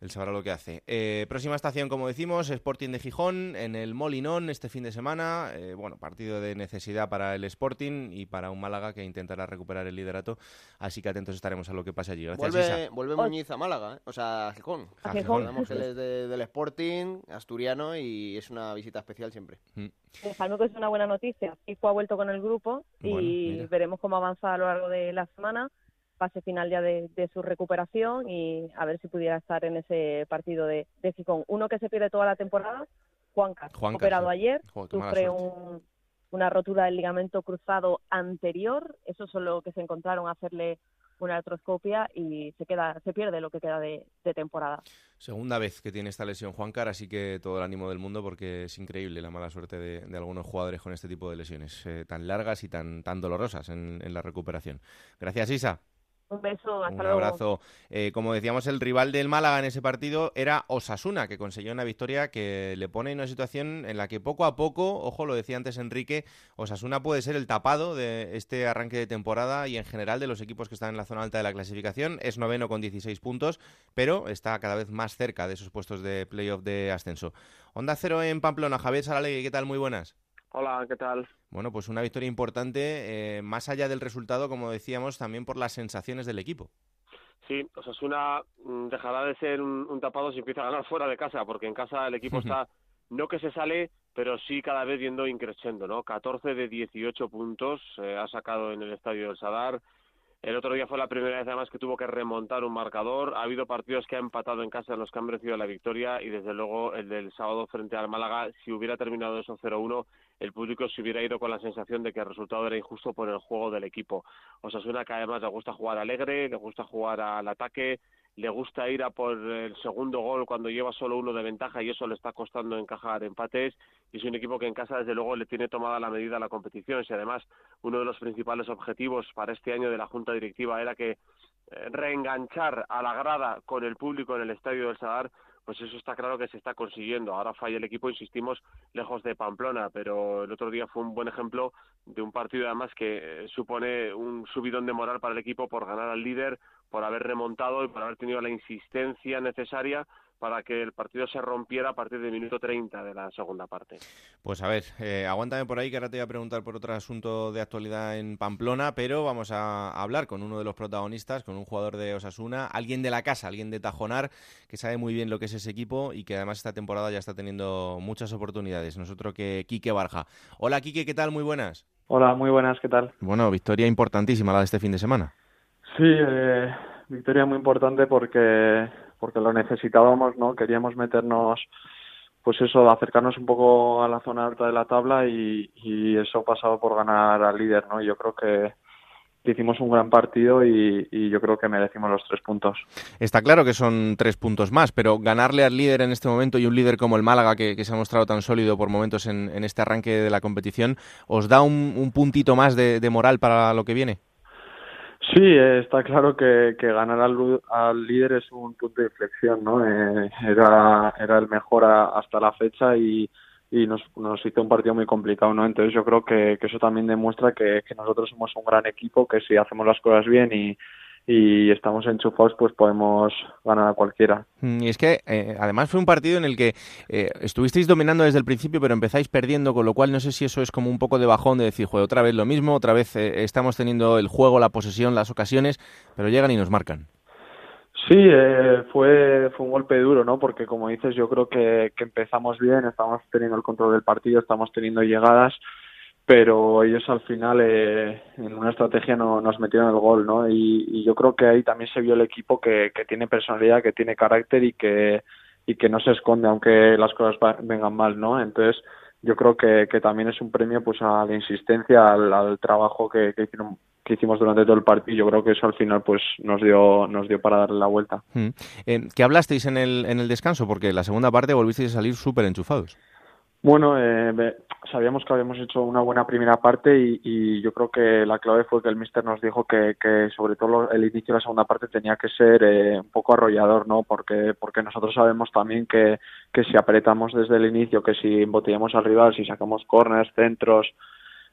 él sabrá lo que hace. Eh, próxima estación, como decimos, Sporting de Gijón, en el Molinón este fin de semana. Eh, bueno, partido de necesidad para el Sporting y para un Málaga que intentará recuperar el liderato. Así que atentos estaremos a lo que pase allí. vuelve, vuelve Muñiz a Málaga, ¿eh? o sea, a Gijón. A Gijón. él es del Sporting, asturiano, y es una visita especial siempre. Mm. Dejadme que es una buena noticia. Fijo ha vuelto con el grupo y veremos cómo avanza a lo largo de la semana fase final ya de, su recuperación y a ver si pudiera estar en ese partido de, de Uno que se pierde toda la temporada, Juan Juanca operado ayer, sufre una rotura del ligamento cruzado anterior, eso es lo que se encontraron hacerle una artroscopia y se queda se pierde lo que queda de, temporada. Segunda vez que tiene esta lesión Juan Car, así que todo el ánimo del mundo porque es increíble la mala suerte de, algunos jugadores con este tipo de lesiones eh, tan largas y tan, tan dolorosas en la recuperación. Gracias, Isa. Un beso, hasta Un abrazo. Eh, como decíamos, el rival del Málaga en ese partido era Osasuna, que consiguió una victoria que le pone en una situación en la que poco a poco, ojo, lo decía antes Enrique, Osasuna puede ser el tapado de este arranque de temporada y en general de los equipos que están en la zona alta de la clasificación. Es noveno con 16 puntos, pero está cada vez más cerca de esos puestos de playoff de ascenso. Onda cero en Pamplona, Javier Saralegui, ¿qué tal? Muy buenas. Hola, ¿qué tal? Bueno, pues una victoria importante, eh, más allá del resultado, como decíamos, también por las sensaciones del equipo. Sí, Osasuna mm, dejará de ser un, tapado si empieza a ganar fuera de casa, porque en casa el equipo está, no que se sale, pero sí cada vez viendo increciendo, ¿no? 14 de 18 puntos eh, ha sacado en el estadio del Sadar, el otro día fue la primera vez además que tuvo que remontar un marcador. Ha habido partidos que ha empatado en casa en los que han merecido la victoria y desde luego el del sábado frente al Málaga, si hubiera terminado eso 0-1, el público se hubiera ido con la sensación de que el resultado era injusto por el juego del equipo. Osasuna que además le gusta jugar alegre, le gusta jugar al ataque, le gusta ir a por el segundo gol cuando lleva solo uno de ventaja y eso le está costando encajar empates y es un equipo que en casa desde luego le tiene tomada la medida a la competición y además uno de los principales objetivos para este año de la Junta Directiva era que eh, reenganchar a la grada con el público en el estadio del Sadar pues eso está claro que se está consiguiendo. Ahora falla el equipo, insistimos, lejos de Pamplona, pero el otro día fue un buen ejemplo de un partido además que eh, supone un subidón de moral para el equipo por ganar al líder, por haber remontado y por haber tenido la insistencia necesaria para que el partido se rompiera a partir del minuto 30 de la segunda parte. Pues a ver, eh, aguántame por ahí que ahora te voy a preguntar por otro asunto de actualidad en Pamplona, pero vamos a hablar con uno de los protagonistas, con un jugador de Osasuna, alguien de la casa, alguien de Tajonar, que sabe muy bien lo que es ese equipo y que además esta temporada ya está teniendo muchas oportunidades. Nosotros que Quique Barja. Hola Quique, ¿qué tal? Muy buenas. Hola, muy buenas, ¿qué tal? Bueno, victoria importantísima la de este fin de semana. Sí, eh, victoria muy importante porque porque lo necesitábamos, ¿no? Queríamos meternos, pues eso, acercarnos un poco a la zona alta de la tabla y, y eso pasado por ganar al líder, ¿no? Yo creo que hicimos un gran partido y, yo creo que merecimos los tres puntos. Está claro que son tres puntos más, pero ganarle al líder en este momento y un líder como el Málaga, que, se ha mostrado tan sólido por momentos en, este arranque de la competición, ¿os da un, puntito más de, moral para lo que viene? Sí, está claro que, ganar al, líder es un punto de inflexión, ¿no? Eh, era, era el mejor hasta la fecha y, y nos, nos hizo un partido muy complicado, ¿no? Entonces yo creo que, eso también demuestra que, que, nosotros somos un gran equipo, que si hacemos las cosas bien y, y estamos enchufados, pues podemos ganar a cualquiera. Mm, y es que eh, además fue un partido en el que eh, estuvisteis dominando desde el principio, pero empezáis perdiendo, con lo cual no sé si eso es como un poco de bajón de decir, otra vez lo mismo, otra vez eh, estamos teniendo el juego, la posesión, las ocasiones, pero llegan y nos marcan. Sí, fue, fue un golpe duro, ¿no? Porque como dices, yo creo que, que empezamos bien, estamos teniendo el control del partido, estamos teniendo llegadas pero ellos al final eh, en una estrategia no, nos metieron el gol, ¿no? Y, yo creo que ahí también se vio el equipo que, que tiene personalidad, que tiene carácter y que y que no se esconde aunque las cosas vengan mal, ¿no? Entonces yo creo que, que también es un premio pues a la insistencia, al, trabajo que, que, hicieron, que hicimos durante todo el partido. Yo creo que eso al final pues nos dio nos dio para darle la vuelta. Mm. Eh, ¿Qué hablasteis en el, en el descanso? Porque la segunda parte volvisteis a salir súper enchufados. Bueno, eh, sabíamos que habíamos hecho una buena primera parte y, yo creo que la clave fue que el míster nos dijo que, sobre todo el inicio de la segunda parte tenía que ser eh, un poco arrollador, ¿no? Porque porque nosotros sabemos también que, que si apretamos desde el inicio, que si embotellamos al rival, si sacamos corners, centros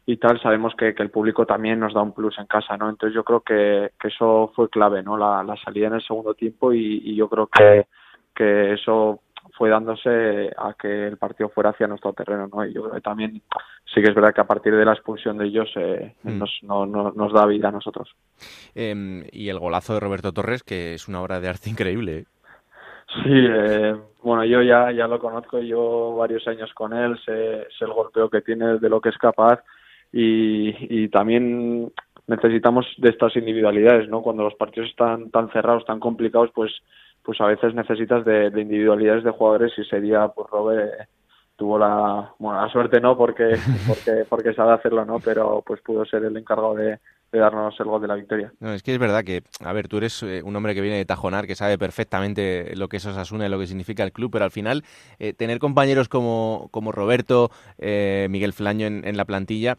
y tal, sabemos que, el público también nos da un plus en casa, ¿no? Entonces yo creo que, eso fue clave, ¿no? La, salida en el segundo tiempo y, y yo creo que, que eso fue dándose a que el partido fuera hacia nuestro terreno, ¿no? Y yo creo que también sí que es verdad que a partir de la expulsión de ellos eh, mm. nos, no, nos da vida a nosotros. Em, y el golazo de Roberto Torres, que es una obra de arte increíble. ¿eh? Sí, eh, bueno, yo ya, ya lo conozco, yo varios años con él, sé, sé, el golpeo que tiene, de lo que es capaz y, y también necesitamos de estas individualidades, ¿no? Cuando los partidos están tan cerrados, tan complicados, pues pues a veces necesitas de, individualidades de jugadores y sería pues Robert eh, tuvo la bueno la suerte no porque porque porque sabe hacerlo no pero pues pudo ser el encargado de, darnos el gol de la victoria. No, es que es verdad que, a ver, tú eres eh, un hombre que viene de Tajonar, que sabe perfectamente lo que es Osasuna y lo que significa el club, pero al final eh, tener compañeros como, como Roberto, eh, Miguel Flaño en, la plantilla,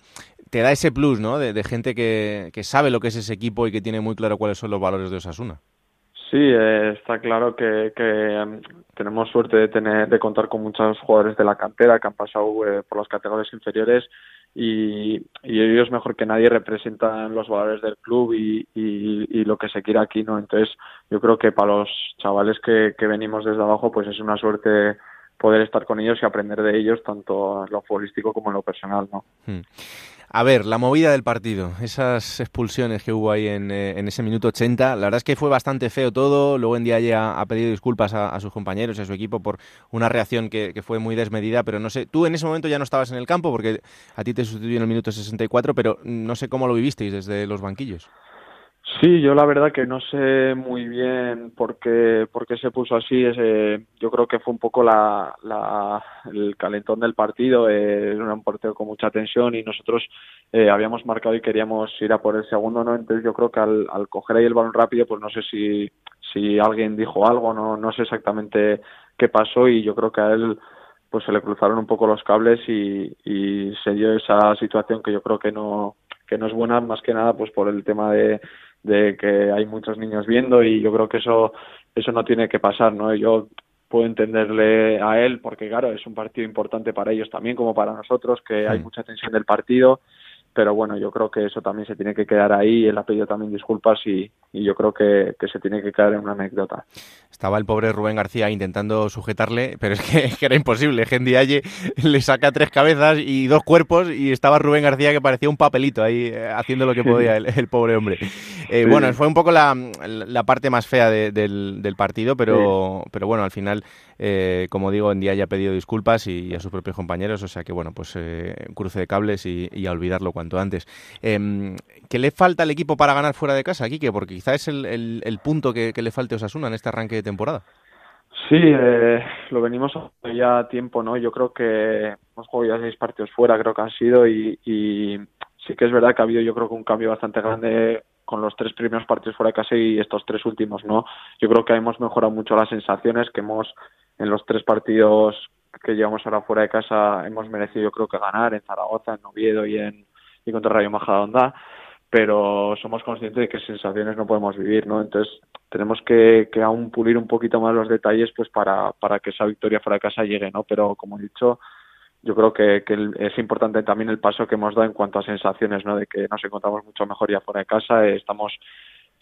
te da ese plus, ¿no? De, gente que, que, sabe lo que es ese equipo y que tiene muy claro cuáles son los valores de Osasuna. Sí, está claro que, em, tenemos suerte de tener de contar con muchos jugadores de la cantera que han pasado por las categorías inferiores y, ellos mejor que nadie representan los valores del club y, lo que se quiere aquí, ¿no? Entonces yo creo que para los chavales que, que venimos desde abajo pues es una suerte poder estar con ellos y aprender de ellos tanto en lo futbolístico como en lo personal, ¿no? Hmm. A ver, la movida del partido, esas expulsiones que hubo ahí en, eh, ese minuto 80, la verdad es que fue bastante feo todo. Luego en día ya ha pedido disculpas a, sus compañeros y a su equipo por una reacción que, fue muy desmedida, pero no sé, tú en ese momento ya no estabas en el campo porque a ti te sustituyó en el minuto 64, pero no sé cómo lo vivisteis desde los banquillos. Sí, yo la verdad que no sé muy bien por qué, por qué se puso así. Ese, yo creo que fue un poco la, la, el calentón del partido. Eh, era un partido con mucha tensión y nosotros eh, habíamos marcado y queríamos ir a por el segundo, ¿no? Entonces yo creo que al, al coger ahí el balón rápido, pues no sé si, si alguien dijo algo, no, no sé exactamente qué pasó y yo creo que a él pues se le cruzaron un poco los cables y, y se dio esa situación que yo creo que no que no es buena más que nada pues por el tema de de que hay muchos niños viendo y yo creo que eso eso no tiene que pasar, ¿no? Yo puedo entenderle a él porque claro, es un partido importante para ellos también como para nosotros, que hay mucha tensión del partido pero bueno, yo creo que eso también se tiene que quedar ahí, él ha pedido también disculpas y, yo creo que, se tiene que quedar en una anécdota. Estaba el pobre Rubén García intentando sujetarle, pero es que, era imposible, Gendy Aye le saca tres cabezas y dos cuerpos y estaba Rubén García que parecía un papelito ahí eh, haciendo lo que podía el, pobre hombre. Eh, bueno, fue un poco la, parte más fea del, partido, pero, pero bueno, al final, eh, como digo, en día ya ha pedido disculpas y, a sus propios compañeros, o sea que bueno, pues cruce de cables y, y a olvidarlo cuanto antes. Eh, ¿Qué le falta al equipo para ganar fuera de casa, Quique? Porque quizá es el, punto que, le falte a Osasuna en este arranque de temporada. Sí, eh, lo venimos ya a tiempo, ¿no? Yo creo que hemos jugado ya seis partidos fuera, creo que han sido, y, sí que es verdad que ha habido yo creo que un cambio bastante grande con los tres primeros partidos fuera de casa y estos tres últimos, ¿no? Yo creo que hemos mejorado mucho las sensaciones que hemos en los tres partidos que llevamos ahora fuera de casa hemos merecido yo creo que ganar en Zaragoza, en Oviedo y en, y contra Rayo Majadahonda, pero somos conscientes de que sensaciones no podemos vivir, ¿no? Entonces tenemos que, que aún pulir un poquito más los detalles pues para, para que esa victoria fuera de casa llegue, ¿no? Pero como he dicho, yo creo que, que, es importante también el paso que hemos dado en cuanto a sensaciones, ¿no? De que nos encontramos mucho mejor ya fuera de casa, eh, estamos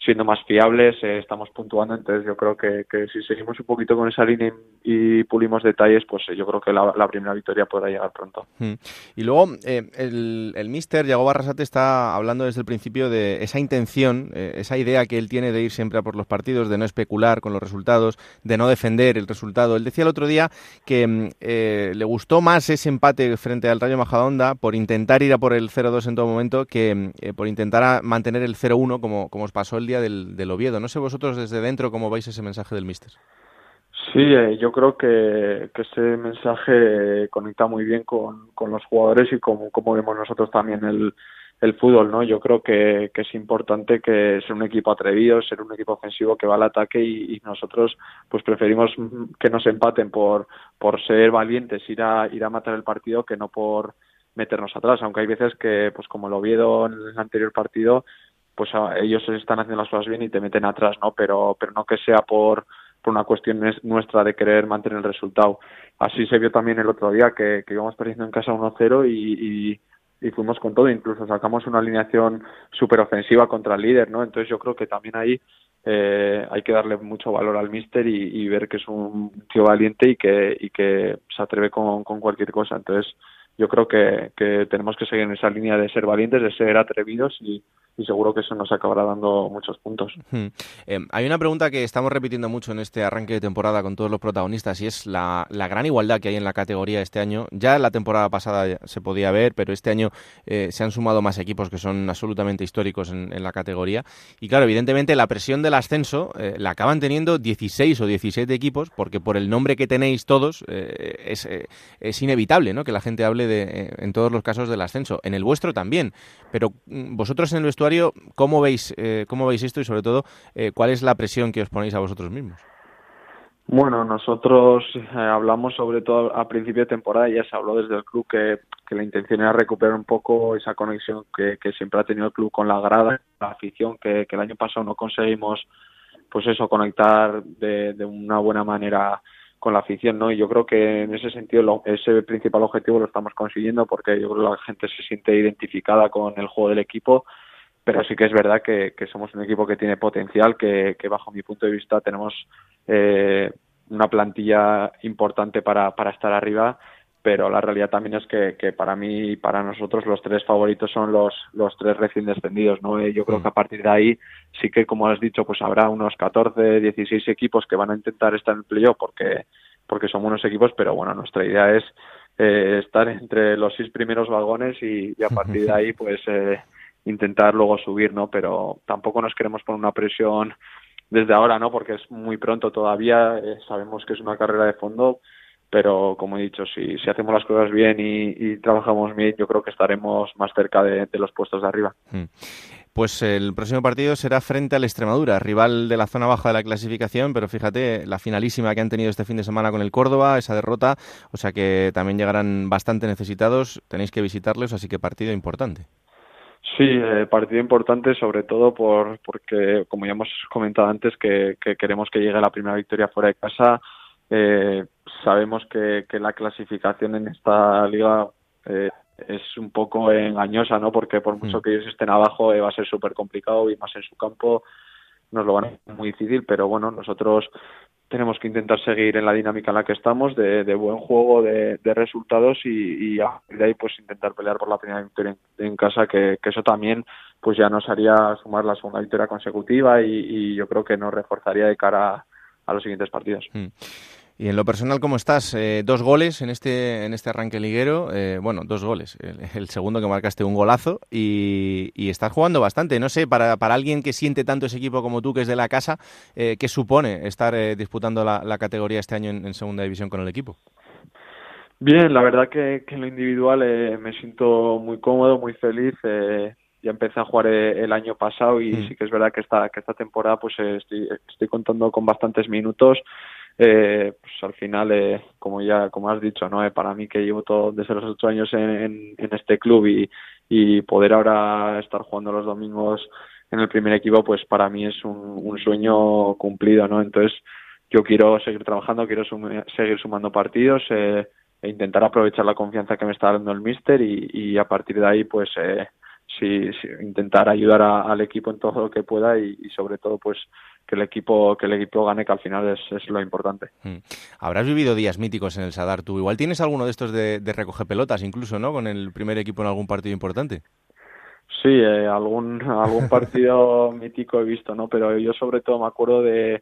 siendo más fiables, eh, estamos puntuando, entonces yo creo que, que, si seguimos un poquito con esa línea y, pulimos detalles, pues eh, yo creo que la, primera victoria podrá llegar pronto. Hmm. Y luego eh, el, el mister Yago Barrasate está hablando desde el principio de esa intención, esa idea que él tiene de ir siempre a por los partidos, de no especular con los resultados, de no defender el resultado. Él decía el otro día que mm, le gustó más ese empate frente al Rayo Majadahonda por intentar ir a por el 0-2 en todo momento que mm, por intentar mantener el 0-1 como, como os pasó el día del, Oviedo. No sé vosotros desde dentro cómo vais ese mensaje del Mister. Sí, eh, yo creo que, ese mensaje conecta muy bien con, los jugadores y como, vemos nosotros también el, el fútbol, ¿no? Yo creo que, es importante que ser un equipo atrevido, ser un equipo ofensivo que va al ataque y, nosotros pues preferimos que nos empaten por, por ser valientes, ir a, ir a matar el partido que no por meternos atrás, aunque hay veces que pues como lo vieron en el anterior partido pues ellos están haciendo las cosas bien y te meten atrás, ¿no? Pero, pero no que sea por, por una cuestión nuestra de querer mantener el resultado. Así se vio también el otro día que, que íbamos perdiendo en casa 1-0 y, y, fuimos con todo, incluso sacamos una alineación súper ofensiva contra el líder, ¿no? Entonces yo creo que también ahí eh, hay que darle mucho valor al míster y, y, ver que es un tío valiente y que, y que se atreve con, con cualquier cosa. Entonces yo creo que, tenemos que seguir en esa línea de ser valientes, de ser atrevidos y, seguro que eso nos acabará dando muchos puntos. Eh, hay una pregunta que estamos repitiendo mucho en este arranque de temporada con todos los protagonistas y es la, gran igualdad que hay en la categoría este año. Ya la temporada pasada se podía ver, pero este año eh, se han sumado más equipos que son absolutamente históricos en, la categoría. Y claro, evidentemente la presión del ascenso eh, la acaban teniendo 16 o 17 equipos porque por el nombre que tenéis todos es, es, inevitable ¿no? que la gente hable de, en todos los casos del ascenso, en el vuestro también. Pero mm, vosotros en el vestuario, ¿cómo veis, cómo veis esto y sobre todo, cuál es la presión que os ponéis a vosotros mismos? Bueno, nosotros eh, hablamos sobre todo a principio de temporada, ya se habló desde el club que, la intención era recuperar un poco esa conexión que, siempre ha tenido el club con la grada, la afición, que, el año pasado no conseguimos, pues eso, conectar de, una buena manera con la afición, ¿no? Y yo creo que en ese sentido ese principal objetivo lo estamos consiguiendo porque yo creo que la gente se siente identificada con el juego del equipo pero sí que es verdad que, somos un equipo que tiene potencial, que, bajo mi punto de vista tenemos eh, una plantilla importante para, para estar arriba, pero la realidad también es que, para mí y para nosotros los tres favoritos son los, los tres recién descendidos, ¿no? Eh, yo creo mm. que a partir de ahí sí que, como has dicho, pues habrá unos 14, 16 equipos que van a intentar estar en el playoff porque, porque son buenos equipos, pero bueno, nuestra idea es eh, estar entre los seis primeros vagones y, a partir de ahí, pues... Eh, intentar luego subir, ¿no? Pero tampoco nos queremos poner una presión desde ahora, ¿no? Porque es muy pronto todavía, eh, sabemos que es una carrera de fondo, pero como he dicho, si, si hacemos las cosas bien y, trabajamos bien, yo creo que estaremos más cerca de, los puestos de arriba. Hmm. Pues el próximo partido será frente al Extremadura, rival de la zona baja de la clasificación, pero fíjate, la finalísima que han tenido este fin de semana con el Córdoba, esa derrota, o sea que también llegarán bastante necesitados, tenéis que visitarlos, así que partido importante. Sí, eh, partido importante sobre todo por porque, como ya hemos comentado antes, que, queremos que llegue la primera victoria fuera de casa. Eh, sabemos que, la clasificación en esta liga eh, es un poco engañosa, ¿no? Porque por mucho mm. que ellos estén abajo va a ser súper complicado y más en su campo nos lo van a hacer muy difícil, pero bueno, nosotros tenemos que intentar seguir en la dinámica en la que estamos, de, buen juego, de, resultados y, y, de ahí pues intentar pelear por la primera victoria en, casa, que, eso también pues ya nos haría sumar la segunda victoria consecutiva y, yo creo que nos reforzaría de cara a, los siguientes partidos. Mm. Y en lo personal, ¿cómo estás? Eh, dos goles en este, en este arranque liguero. Eh, bueno, dos goles. El, segundo que marcaste un golazo y, y, estás jugando bastante. No sé, para, para alguien que siente tanto ese equipo como tú, que es de la casa, eh, ¿qué supone estar disputando la, categoría este año en, segunda división con el equipo? Bien, la verdad que, en lo individual me siento muy cómodo, muy feliz. ya empecé a jugar el año pasado y mm. sí que es verdad que esta, que esta temporada pues estoy, estoy contando con bastantes minutos eh, pues al final, eh, como ya como has dicho, no eh, para mí que llevo todo desde los ocho años en, en, este club y, poder ahora estar jugando los domingos en el primer equipo, pues para mí es un, sueño cumplido, ¿no? Entonces yo quiero seguir trabajando, quiero seguir sumando partidos eh, e intentar aprovechar la confianza que me está dando el míster y, a partir de ahí, pues eh, sí, intentar ayudar al equipo en todo lo que pueda y sobre todo, pues que el equipo que el equipo gane que al final es, lo importante mm. habrás vivido días míticos en el Sadar tú igual tienes alguno de estos de, de recoger pelotas incluso no con el primer equipo en algún partido importante sí eh, algún algún partido mítico he visto no pero yo sobre todo me acuerdo de,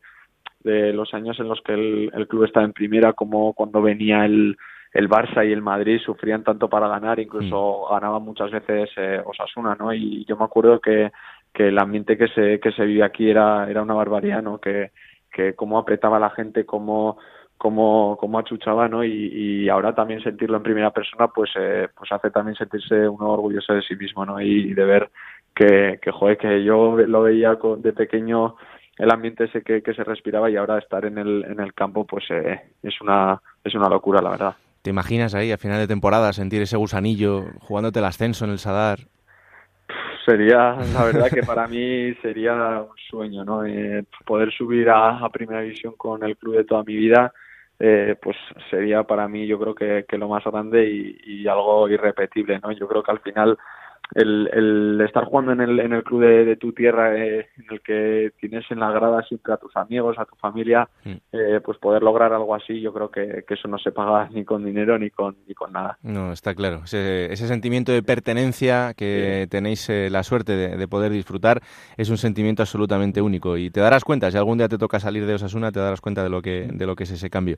de los años en los que el, club estaba en primera como cuando venía el el Barça y el Madrid sufrían tanto para ganar, incluso mm. ganaban muchas veces eh, Osasuna, ¿no? Y yo me acuerdo que que el ambiente que se, que se vive aquí era, era una barbaridad, ¿no? Que, que cómo apretaba la gente, cómo, cómo, cómo achuchaba, ¿no? Y, y ahora también sentirlo en primera persona, pues, eh, pues hace también sentirse uno orgulloso de sí mismo, ¿no? Y, de ver que, que, joder, que yo lo veía de pequeño el ambiente ese que, que se respiraba y ahora estar en el, en el campo, pues eh, es, una, es una locura, la verdad. ¿Te imaginas ahí a final de temporada sentir ese gusanillo jugándote el ascenso en el Sadar? Sería, la verdad que para mí sería un sueño, ¿no? Eh, poder subir a, Primera División con el club de toda mi vida, eh, pues sería para mí yo creo que, que lo más grande y, y, algo irrepetible, ¿no? Yo creo que al final el, el estar jugando en el, en el club de, tu tierra, eh, en el que tienes en la grada siempre a tus amigos, a tu familia, mm. eh, pues poder lograr algo así, yo creo que, eso no se paga ni con dinero ni con, ni con nada. No, está claro. Ese, ese sentimiento de pertenencia que tenéis eh, la suerte de, poder disfrutar es un sentimiento absolutamente único y te darás cuenta, si algún día te toca salir de Osasuna, te darás cuenta de lo que, de lo que es ese cambio.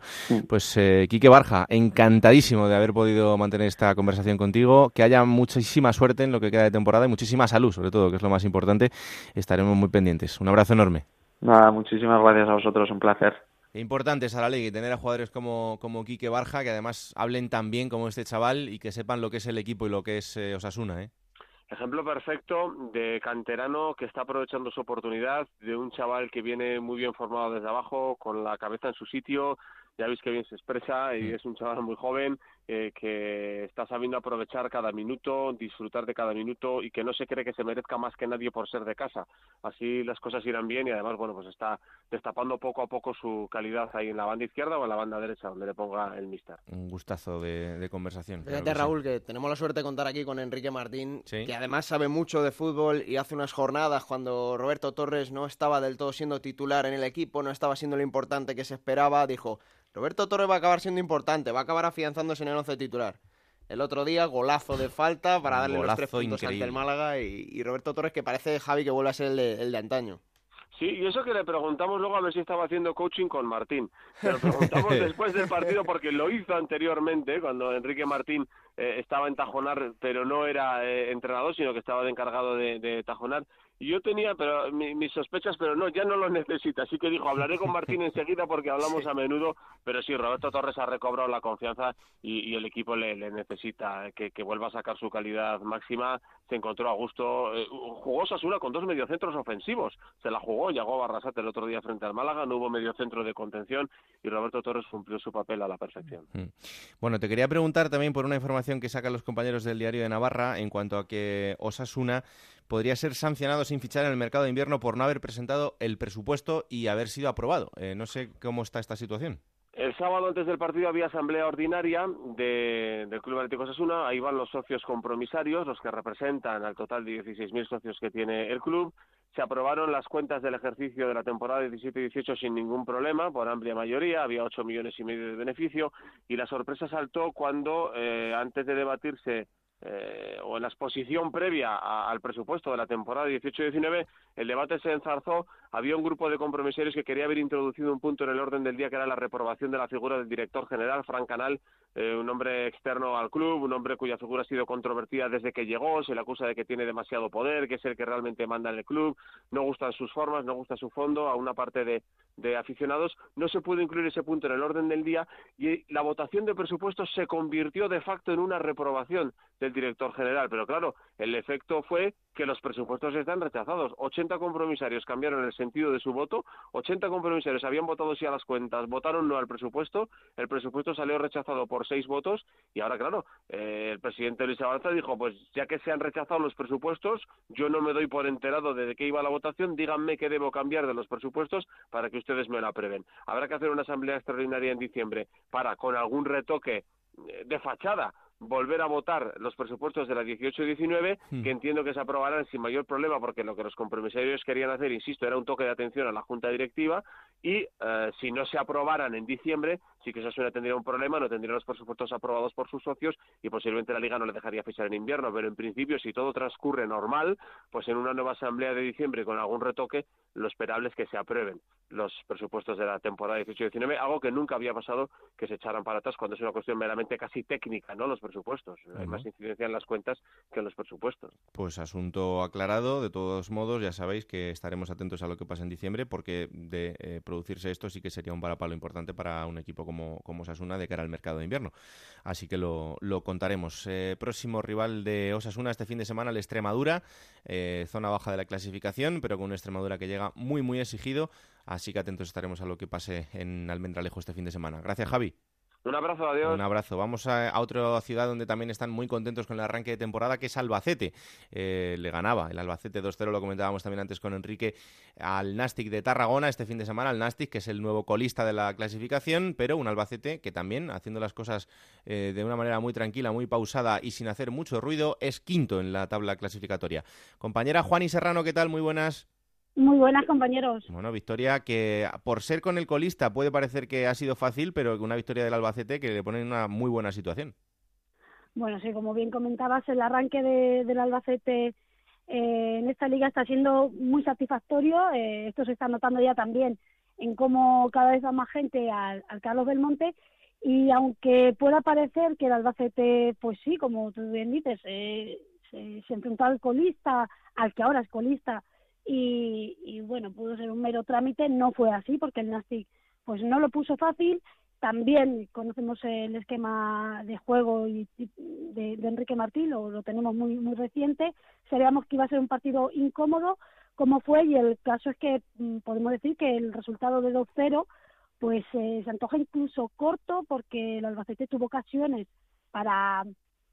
Pues Quique Barja, encantadísimo de haber podido mantener esta conversación contigo, que haya muchísima suerte en lo que queda de temporada y muchísima salud, sobre todo, que es lo más importante. Estaremos muy pendientes. Un abrazo enorme. Nada, muchísimas gracias a vosotros, un placer. Importante es a la liga y tener a jugadores como, como Quique Barja, que además hablen tan bien como este chaval y que sepan lo que es el equipo y lo que es eh, Osasuna. ¿eh? Ejemplo perfecto de canterano que está aprovechando su oportunidad, de un chaval que viene muy bien formado desde abajo, con la cabeza en su sitio, ya veis que bien se expresa y mm. es un chaval muy joven eh, que está sabiendo aprovechar cada minuto, disfrutar de cada minuto y que no se cree que se merezca más que nadie por ser de casa. Así las cosas irán bien y además, bueno, pues está destapando poco a poco su calidad ahí en la banda izquierda o en la banda derecha, donde le ponga el mister. Un gustazo de, conversación. Fíjate, Raúl, que tenemos la suerte de contar aquí con Enrique Martín, que además sabe mucho de fútbol y hace unas jornadas cuando Roberto Torres no estaba del todo siendo titular en el equipo, no estaba siendo lo importante que se esperaba, dijo, Roberto Torres va a acabar siendo importante, va a acabar afianzándose en el once titular. El otro día, golazo de falta para darle los tres puntos ante el Málaga y, Roberto Torres que parece Javi que vuelve a ser el de, antaño. Sí, y eso que le preguntamos luego a ver si estaba haciendo coaching con Martín. Se lo preguntamos después del partido porque lo hizo anteriormente, cuando Enrique Martín eh, estaba en Tajonar, pero no era eh, entrenador, sino que estaba de encargado de, de Tajonar yo tenía pero mis sospechas, pero no, ya no lo necesita. Así que dijo, hablaré con Martín enseguida porque hablamos a menudo, pero sí, Roberto Torres ha recobrado la confianza y, el equipo le, necesita que, vuelva a sacar su calidad máxima. Se encontró a gusto, eh, jugó Sasuna con dos mediocentros ofensivos, se la jugó, llegó Barrasate el otro día frente al Málaga, no hubo mediocentro de contención y Roberto Torres cumplió su papel a la perfección. Mm. Bueno, te quería preguntar también por una información que sacan los compañeros del diario de Navarra en cuanto a que Osasuna podría ser sancionado sin fichar en el mercado de invierno por no haber presentado el presupuesto y haber sido aprobado. Eh, no sé cómo está esta situación. El sábado antes del partido había asamblea ordinaria del Club Atlético Osasuna. Ahí van los socios compromisarios, los que representan al total de 16.000 socios que tiene el club. Se aprobaron las cuentas del ejercicio de la temporada 17-18 sin ningún problema, por amplia mayoría. Había 8 millones y medio de beneficio. Y la sorpresa saltó cuando, eh, antes de debatirse eh, o en la exposición previa al presupuesto de la temporada 18-19, el debate se enzarzó. Había un grupo de compromisarios que quería haber introducido un punto en el orden del día que era la reprobación de la figura del director general, Frank Canal, eh, un hombre externo al club, un hombre cuya figura ha sido controvertida desde que llegó, se le acusa de que tiene demasiado poder, que es el que realmente manda en el club, no gustan sus formas, no gusta su fondo, a una parte de, de aficionados, no se pudo incluir ese punto en el orden del día y la votación de presupuestos se convirtió de facto en una reprobación del director general. Pero claro, el efecto fue que los presupuestos están rechazados. 80 compromisarios cambiaron el sentido de su voto, 80 compromisarios habían votado sí a las cuentas, votaron no al presupuesto, el presupuesto salió rechazado por seis votos y ahora, claro, eh, el presidente Luis Avanza dijo, pues ya que se han rechazado los presupuestos, yo no me doy por enterado de qué iba la votación, díganme qué debo cambiar de los presupuestos para que ustedes me lo aprueben. Habrá que hacer una asamblea extraordinaria en diciembre para, con algún retoque eh, de fachada, volver a votar los presupuestos de la 18-19, hmm. que entiendo que se aprobarán sin mayor problema, porque lo que los compromisarios querían hacer, insisto, era un toque de atención a la Junta Directiva, y eh, si no se aprobaran en diciembre, sí que eso tendría un problema, no tendría los presupuestos aprobados por sus socios y posiblemente la Liga no le dejaría fichar en invierno, pero en principio, si todo transcurre normal, pues en una nueva asamblea de diciembre con algún retoque, lo esperable es que se aprueben los presupuestos de la temporada 18-19, algo que nunca había pasado que se echaran para atrás cuando es una cuestión meramente casi técnica, ¿no? Los presupuestos. Hay más incidencia en las cuentas que en los presupuestos. Pues asunto aclarado. De todos modos, ya sabéis que estaremos atentos a lo que pasa en diciembre, porque de eh, producirse esto sí que sería un varapalo importante para un equipo como, como Osasuna de cara al mercado de invierno. Así que lo, lo contaremos. Eh, próximo rival de Osasuna este fin de semana, el Extremadura, eh, zona baja de la clasificación, pero con un Extremadura que llega muy, muy exigido. Así que atentos estaremos a lo que pase en Almendralejo este fin de semana. Gracias, Javi. Un abrazo, adiós. Un abrazo. Vamos a, otra ciudad donde también están muy contentos con el arranque de temporada, que es Albacete. Eh, le ganaba el Albacete 2-0, lo comentábamos también antes con Enrique, al Nastic de Tarragona este fin de semana. El Nastic, que es el nuevo colista de la clasificación, pero un Albacete que también, haciendo las cosas eh, de una manera muy tranquila, muy pausada y sin hacer mucho ruido, es quinto en la tabla clasificatoria. Compañera Juan y Serrano, ¿qué tal? Muy buenas. Muy buenas, compañeros. Bueno, victoria que por ser con el colista puede parecer que ha sido fácil, pero una victoria del Albacete que le pone en una muy buena situación. Bueno, sí, como bien comentabas, el arranque del Albacete eh, en esta liga está siendo muy satisfactorio. Eh, esto se está notando ya también en cómo cada vez va más gente al, Carlos Belmonte. Y aunque pueda parecer que el Albacete, pues sí, como tú bien dices, eh, se, se enfrentó al colista, al que ahora es colista, y, bueno, pudo ser un mero trámite, no fue así porque el Nastic pues no lo puso fácil. También conocemos el esquema de juego y, de, Enrique Martín, lo, lo tenemos muy, muy reciente. Sabíamos que iba a ser un partido incómodo, como fue, y el caso es que mm, podemos decir que el resultado de 2-0 pues eh, se antoja incluso corto porque el Albacete tuvo ocasiones para,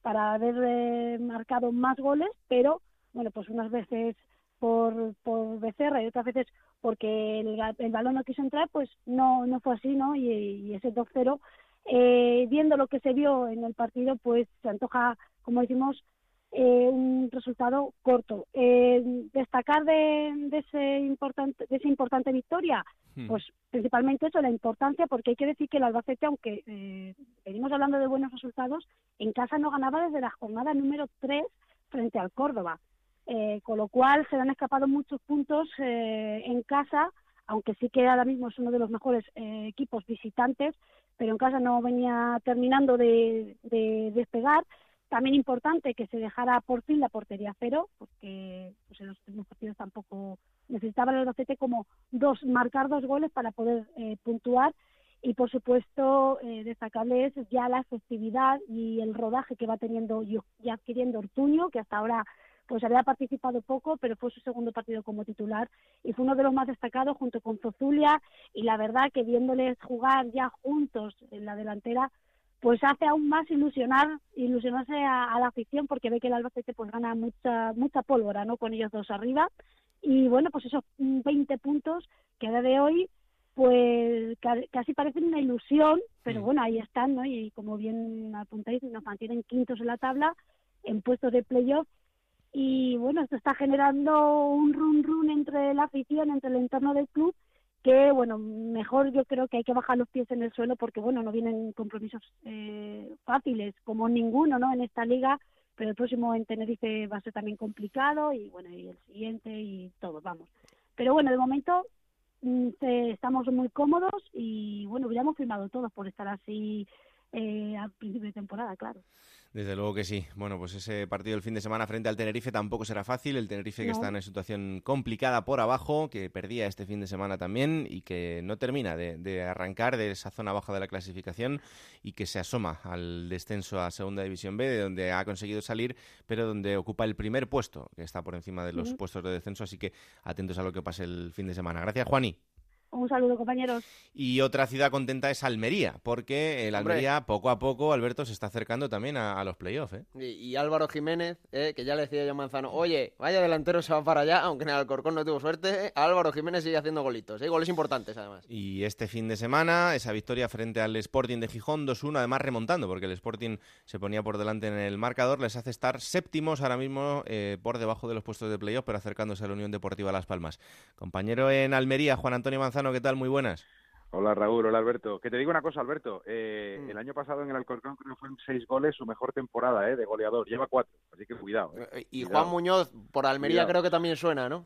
para haber eh, marcado más goles, pero bueno, pues unas veces por, por Becerra y otras veces porque el, el balón no quiso entrar, pues no, no fue así, ¿no? Y, ese 2-0, eh, viendo lo que se vio en el partido, pues se antoja, como decimos, eh, un resultado corto. Eh, destacar de, de, ese importante, de esa importante victoria, hmm. pues principalmente eso, la importancia, porque hay que decir que el Albacete, aunque eh, venimos hablando de buenos resultados, en casa no ganaba desde la jornada número 3 frente al Córdoba. Eh, con lo cual se le han escapado muchos puntos eh, en casa, aunque sí que ahora mismo es uno de los mejores eh, equipos visitantes, pero en casa no venía terminando de, despegar. También importante que se dejara por fin la portería cero, porque pues, en los últimos partidos tampoco necesitaba el Albacete como dos, marcar dos goles para poder puntuar y por supuesto eh, destacarles ya la efectividad y el rodaje que va teniendo y adquiriendo Ortuño, que hasta ahora pues había participado poco, pero fue su segundo partido como titular y fue uno de los más destacados junto con Zozulia y la verdad que viéndoles jugar ya juntos en la delantera, pues hace aún más ilusionar, ilusionarse a, la afición porque ve que el Albacete pues gana mucha mucha pólvora, ¿no? Con ellos dos arriba y bueno, pues esos 20 puntos que a día de hoy pues casi parecen una ilusión, pero bueno, ahí están, ¿no? Y como bien apuntáis, nos mantienen quintos en la tabla, en puestos de playoff, y bueno, esto está generando un run run entre la afición, entre el entorno del club, que bueno, mejor yo creo que hay que bajar los pies en el suelo porque bueno, no vienen compromisos eh, fáciles como ninguno, ¿no? En esta liga, pero el próximo en Tenerife va a ser también complicado y bueno, y el siguiente y todo, vamos. Pero bueno, de momento mm, estamos muy cómodos y bueno, hubiéramos firmado todos por estar así eh, a principio de temporada, claro. Desde luego que sí. Bueno, pues ese partido del fin de semana frente al Tenerife tampoco será fácil. El Tenerife que está en una situación complicada por abajo, que perdía este fin de semana también y que no termina de, arrancar de esa zona baja de la clasificación y que se asoma al descenso a Segunda División B, de donde ha conseguido salir, pero donde ocupa el primer puesto, que está por encima de los puestos de descenso. Así que atentos a lo que pase el fin de semana. Gracias, Juani. Un saludo, compañeros. Y otra ciudad contenta es Almería, porque el Almería poco a poco, Alberto, se está acercando también a, los playoffs. ¿eh? Y, Álvaro Jiménez, eh, que ya le decía yo a Manzano, oye, vaya delantero se va para allá, aunque en el Alcorcón no tuvo suerte, Álvaro Jiménez sigue haciendo golitos, ¿eh? goles importantes además. Y este fin de semana, esa victoria frente al Sporting de Gijón, 2-1, además remontando, porque el Sporting se ponía por delante en el marcador, les hace estar séptimos ahora mismo eh, por debajo de los puestos de playoff, pero acercándose a la Unión Deportiva Las Palmas. Compañero en Almería, Juan Antonio Manzano, ¿qué tal? Muy buenas. Hola Raúl, hola Alberto. Que te digo una cosa, Alberto. Eh, mm. El año pasado en el Alcorcón creo que fue en seis goles su mejor temporada eh, de goleador. Lleva cuatro, así que cuidado. Eh. Y Juan Muñoz por Almería creo que también suena, ¿no?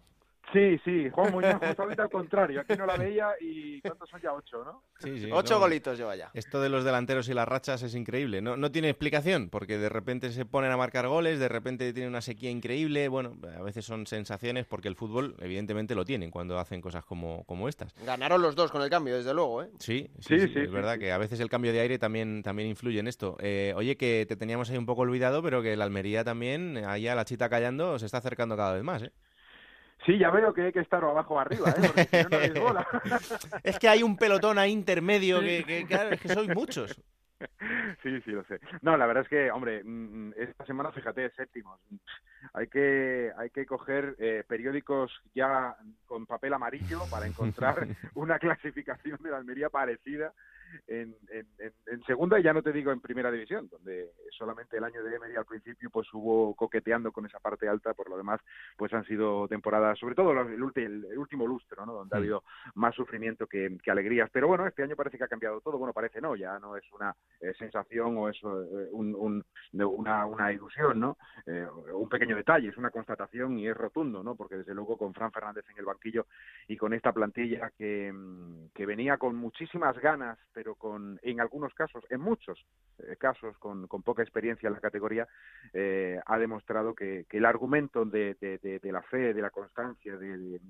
Sí, sí, Juan Muñoz justamente al contrario. Aquí no la veía y ¿cuántos son ya? Ocho, ¿no? Sí, sí. Ocho golitos lleva ya. Esto de los delanteros y las rachas es increíble. No, no tiene explicación, porque de repente se ponen a marcar goles, de repente tiene una sequía increíble. Bueno, a veces son sensaciones porque el fútbol evidentemente lo tienen cuando hacen cosas como, como estas. Ganaron los dos con el cambio, desde luego, ¿eh? Sí, sí, sí, es verdad que a veces el cambio de aire también, también influye en esto. Eh, oye, que te teníamos ahí un poco olvidado, pero que la Almería también, ahí a la chita callando, se está acercando cada vez más, ¿eh? Sí, ya veo que hay que estar abajo arriba, ¿eh? porque si no, no bola. es que hay un pelotón ahí intermedio que, que, que, que sois muchos. Sí, sí, lo sé. No, la verdad es que, hombre, mm, mm, esta semana, fíjate, séptimos. Hay que, hay que coger eh, periódicos ya con papel amarillo para encontrar una clasificación de la Almería parecida en, en, segunda y ya no te digo en primera división, donde solamente el año de Emery al principio pues hubo coqueteando con esa parte alta, por lo demás pues han sido temporadas, sobre todo el, último lustro, ¿no? donde ha habido más sufrimiento que, alegrías. Pero bueno, este año parece que ha cambiado todo, bueno, parece no, ya no es una eh, sensación o es eh, un, una, una, ilusión, ¿no? Eh, un pequeño detalle, es una constatación y es rotundo, ¿no? Porque desde luego con Fran Fernández en el banquillo y con esta plantilla que, que venía con muchísimas ganas, pero con, en algunos casos, en muchos eh, casos, con, poca experiencia en la categoría, eh, ha demostrado que, el argumento de, la fe, de la constancia, de,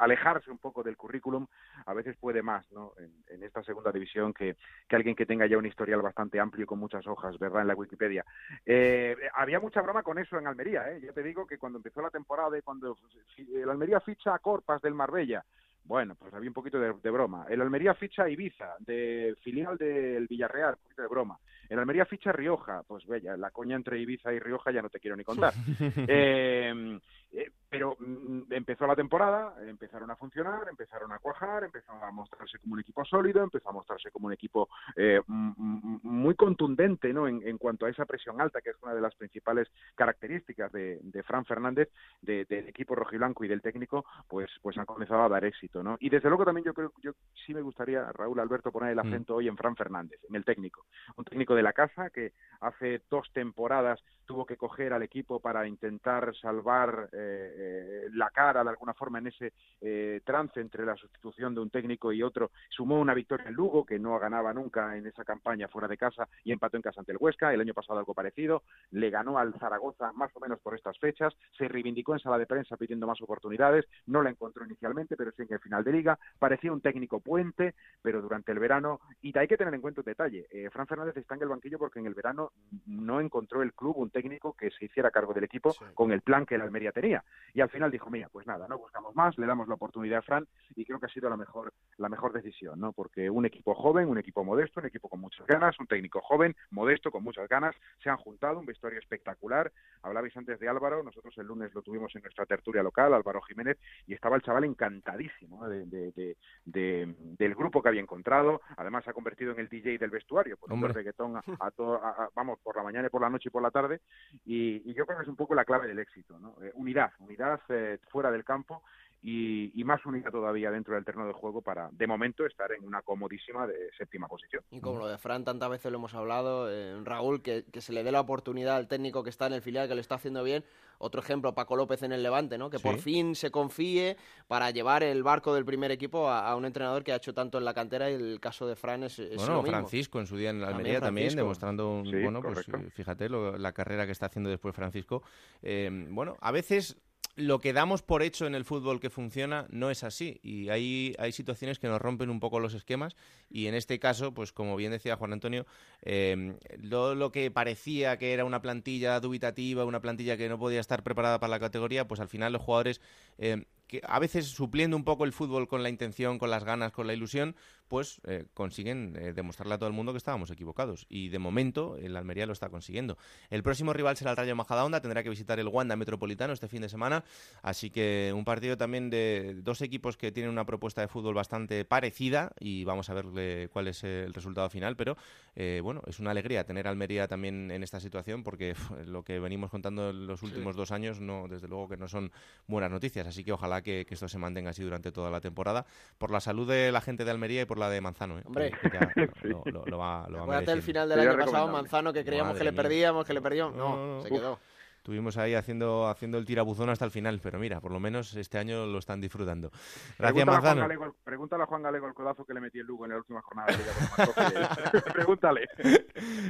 alejarse un poco del currículum a veces puede más ¿no? en, esta segunda división que, alguien que tenga ya un historial bastante amplio con muchas hojas, ¿verdad? En la Wikipedia. Eh, había mucha broma con eso en Almería, ¿eh? Yo te digo que cuando empezó la temporada y cuando el Almería ficha a Corpas del Marbella, bueno, pues había un poquito de, broma. El Almería ficha Ibiza, de filial del Villarreal, un poquito de broma. El Almería ficha Rioja, pues vaya, la coña entre Ibiza y Rioja ya no te quiero ni contar. eh, eh, pero mm, empezó la temporada, empezaron a funcionar, empezaron a cuajar, empezaron a mostrarse como un equipo sólido, empezó a mostrarse como un equipo eh, muy contundente ¿no? En, cuanto a esa presión alta, que es una de las principales características de, Fran Fernández, del equipo rojiblanco y del técnico, pues, pues han comenzado a dar éxito. ¿no? Y desde luego también yo creo yo sí me gustaría, Raúl Alberto, poner el mm. acento hoy en Fran Fernández, en el técnico. Un técnico de la casa que hace dos temporadas tuvo que coger al equipo para intentar salvar eh, eh, la cara de alguna forma en ese eh, trance entre la sustitución de un técnico y otro. Sumó una victoria en Lugo, que no ganaba nunca en esa campaña fuera de casa, y empató en casa ante el Huesca. El año pasado algo parecido. Le ganó al Zaragoza más o menos por estas fechas. Se reivindicó en sala de prensa pidiendo más oportunidades. No la encontró inicialmente, pero sí en el final de liga. Parecía un técnico puente, pero durante el verano. Y hay que tener en cuenta un detalle. Fran Fernández está en el banquillo porque en el verano no encontró el club un técnico que se hiciera cargo del equipo con el plan que el Almería tenía. Y al final dijo, mira, pues nada, no buscamos más, le damos la oportunidad a Fran y creo que ha sido la mejor, la mejor decisión, ¿no? Porque un equipo joven, un equipo modesto, un equipo con muchas ganas, un técnico joven, modesto, con muchas ganas, se han juntado, un vestuario espectacular. Hablabais antes de Álvaro, nosotros el lunes lo tuvimos en nuestra tertulia local, Álvaro Jiménez, y estaba el chaval encantadísimo de, del grupo que había encontrado. Además, se ha convertido en el DJ del vestuario, por un reggaetón a, todo, vamos, por la mañana y por la noche y por la tarde. Y, yo creo que es un poco la clave del éxito, ¿no? Eh, unidad, unidad eh, fuera del campo y, más unida todavía dentro del terreno de juego para, de momento, estar en una comodísima de séptima posición. Y como lo de Fran, tantas veces lo hemos hablado, eh, Raúl, que, se le dé la oportunidad al técnico que está en el filial, que lo está haciendo bien. Otro ejemplo, Paco López en el Levante, ¿no? Que por fin se confíe para llevar el barco del primer equipo a, un entrenador que ha hecho tanto en la cantera y el caso de Fran es, es bueno, Francisco en su día en la Almería también, demostrando, un, bueno, pues fíjate la carrera que está haciendo después Francisco. Eh, bueno, a veces lo que damos por hecho en el fútbol que funciona no es así. Y hay, hay situaciones que nos rompen un poco los esquemas. Y en este caso, pues como bien decía Juan Antonio, eh, lo, que parecía que era una plantilla dubitativa, una plantilla que no podía estar preparada para la categoría, pues al final los jugadores eh, que a veces supliendo un poco el fútbol con la intención, con las ganas, con la ilusión, pues eh, consiguen eh, demostrarle a todo el mundo que estábamos equivocados. Y de momento el Almería lo está consiguiendo. El próximo rival será el Rayo Majadahonda, tendrá que visitar el Wanda Metropolitano este fin de semana, así que un partido también de dos equipos que tienen una propuesta de fútbol bastante parecida. Y vamos a ver cuál es el resultado final, pero eh, bueno, es una alegría tener Almería también en esta situación. Porque lo que venimos contando en los últimos dos años, no, desde luego que no son buenas noticias, así que ojalá que, esto se mantenga así durante toda la temporada, por la salud de la gente de Almería y por la de Manzano. ¿eh? Hombre, lo, va, el final del año pasado, Manzano, que creíamos que le perdíamos, que le perdíamos. No, se quedó. Estuvimos ahí haciendo, haciendo el tirabuzón hasta el final, pero mira, por lo menos este año lo están disfrutando. Gracias, Manzano. pregúntale a Juan Galego el codazo que le metí el Lugo en la última jornada de Pregúntale.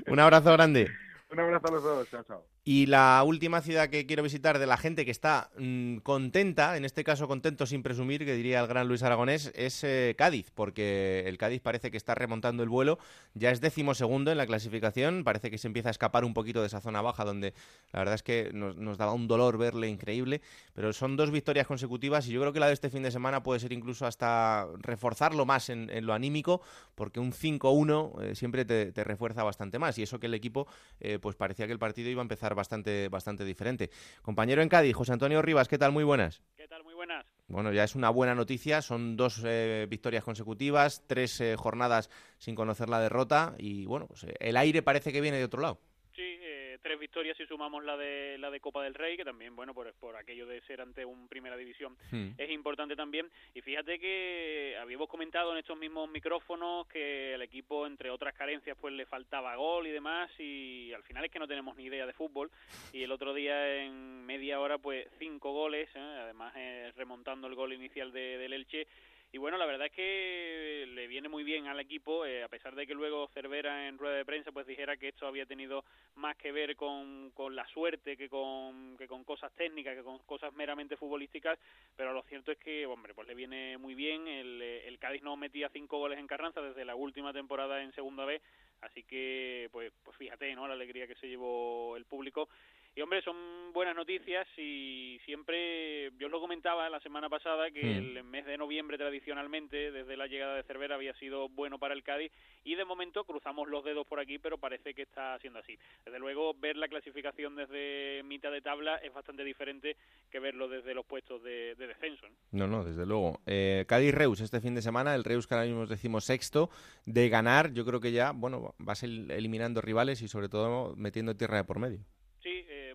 Un abrazo grande. Un abrazo a los dos, chao, chao. Y la última ciudad que quiero visitar de la gente que está mm, contenta, en este caso contento sin presumir, que diría el gran Luis Aragonés, es eh, Cádiz, porque el Cádiz parece que está remontando el vuelo, ya es décimo segundo en la clasificación, parece que se empieza a escapar un poquito de esa zona baja donde la verdad es que nos, daba un dolor verle increíble, pero son dos victorias consecutivas y yo creo que la de este fin de semana puede ser incluso hasta reforzarlo más en, lo anímico, porque un 5-1 eh, siempre te, refuerza bastante más. Y eso que el equipo eh, pues parecía que el partido iba a empezar bastante, bastante diferente. Compañero en Cádiz, José Antonio Rivas, ¿qué tal? Muy buenas. ¿Qué tal? Muy buenas. Bueno, ya es una buena noticia, son dos eh, victorias consecutivas, tres eh, jornadas sin conocer la derrota y bueno, pues, eh, el aire parece que viene de otro lado tres victorias si sumamos la de la de Copa del Rey, que también, bueno, por, por aquello de ser ante un Primera División hmm. es importante también. Y fíjate que habíamos comentado en estos mismos micrófonos que el equipo, entre otras carencias, pues le faltaba gol y demás, y al final es que no tenemos ni idea de fútbol. Y el otro día, en media hora, pues cinco goles, ¿eh? además eh, remontando el gol inicial de, del Elche y bueno, la verdad es que le viene muy bien al equipo, a pesar de que luego Cervera en rueda de prensa pues dijera que esto había tenido más que ver con, con la suerte que con, que con cosas técnicas, que con cosas meramente futbolísticas, pero lo cierto es que, hombre, pues le viene muy bien, el, el Cádiz no metía cinco goles en Carranza desde la última temporada en segunda vez, así que, pues, pues fíjate, ¿no?, la alegría que se llevó el público y hombre, son buenas noticias y siempre, yo os lo comentaba la semana pasada que el mes de noviembre tradicionalmente, desde la llegada de Cervera, había sido bueno para el Cádiz y de momento cruzamos los dedos por aquí, pero parece que está siendo así. Desde luego, ver la clasificación desde mitad de tabla es bastante diferente que verlo desde los puestos de, descenso. ¿no? no, desde luego. Eh, Cádiz-Reus este fin de semana, el Reus que ahora mismo decimos sexto, de ganar, yo creo que ya, bueno, vas eliminando rivales y sobre todo metiendo tierra de por medio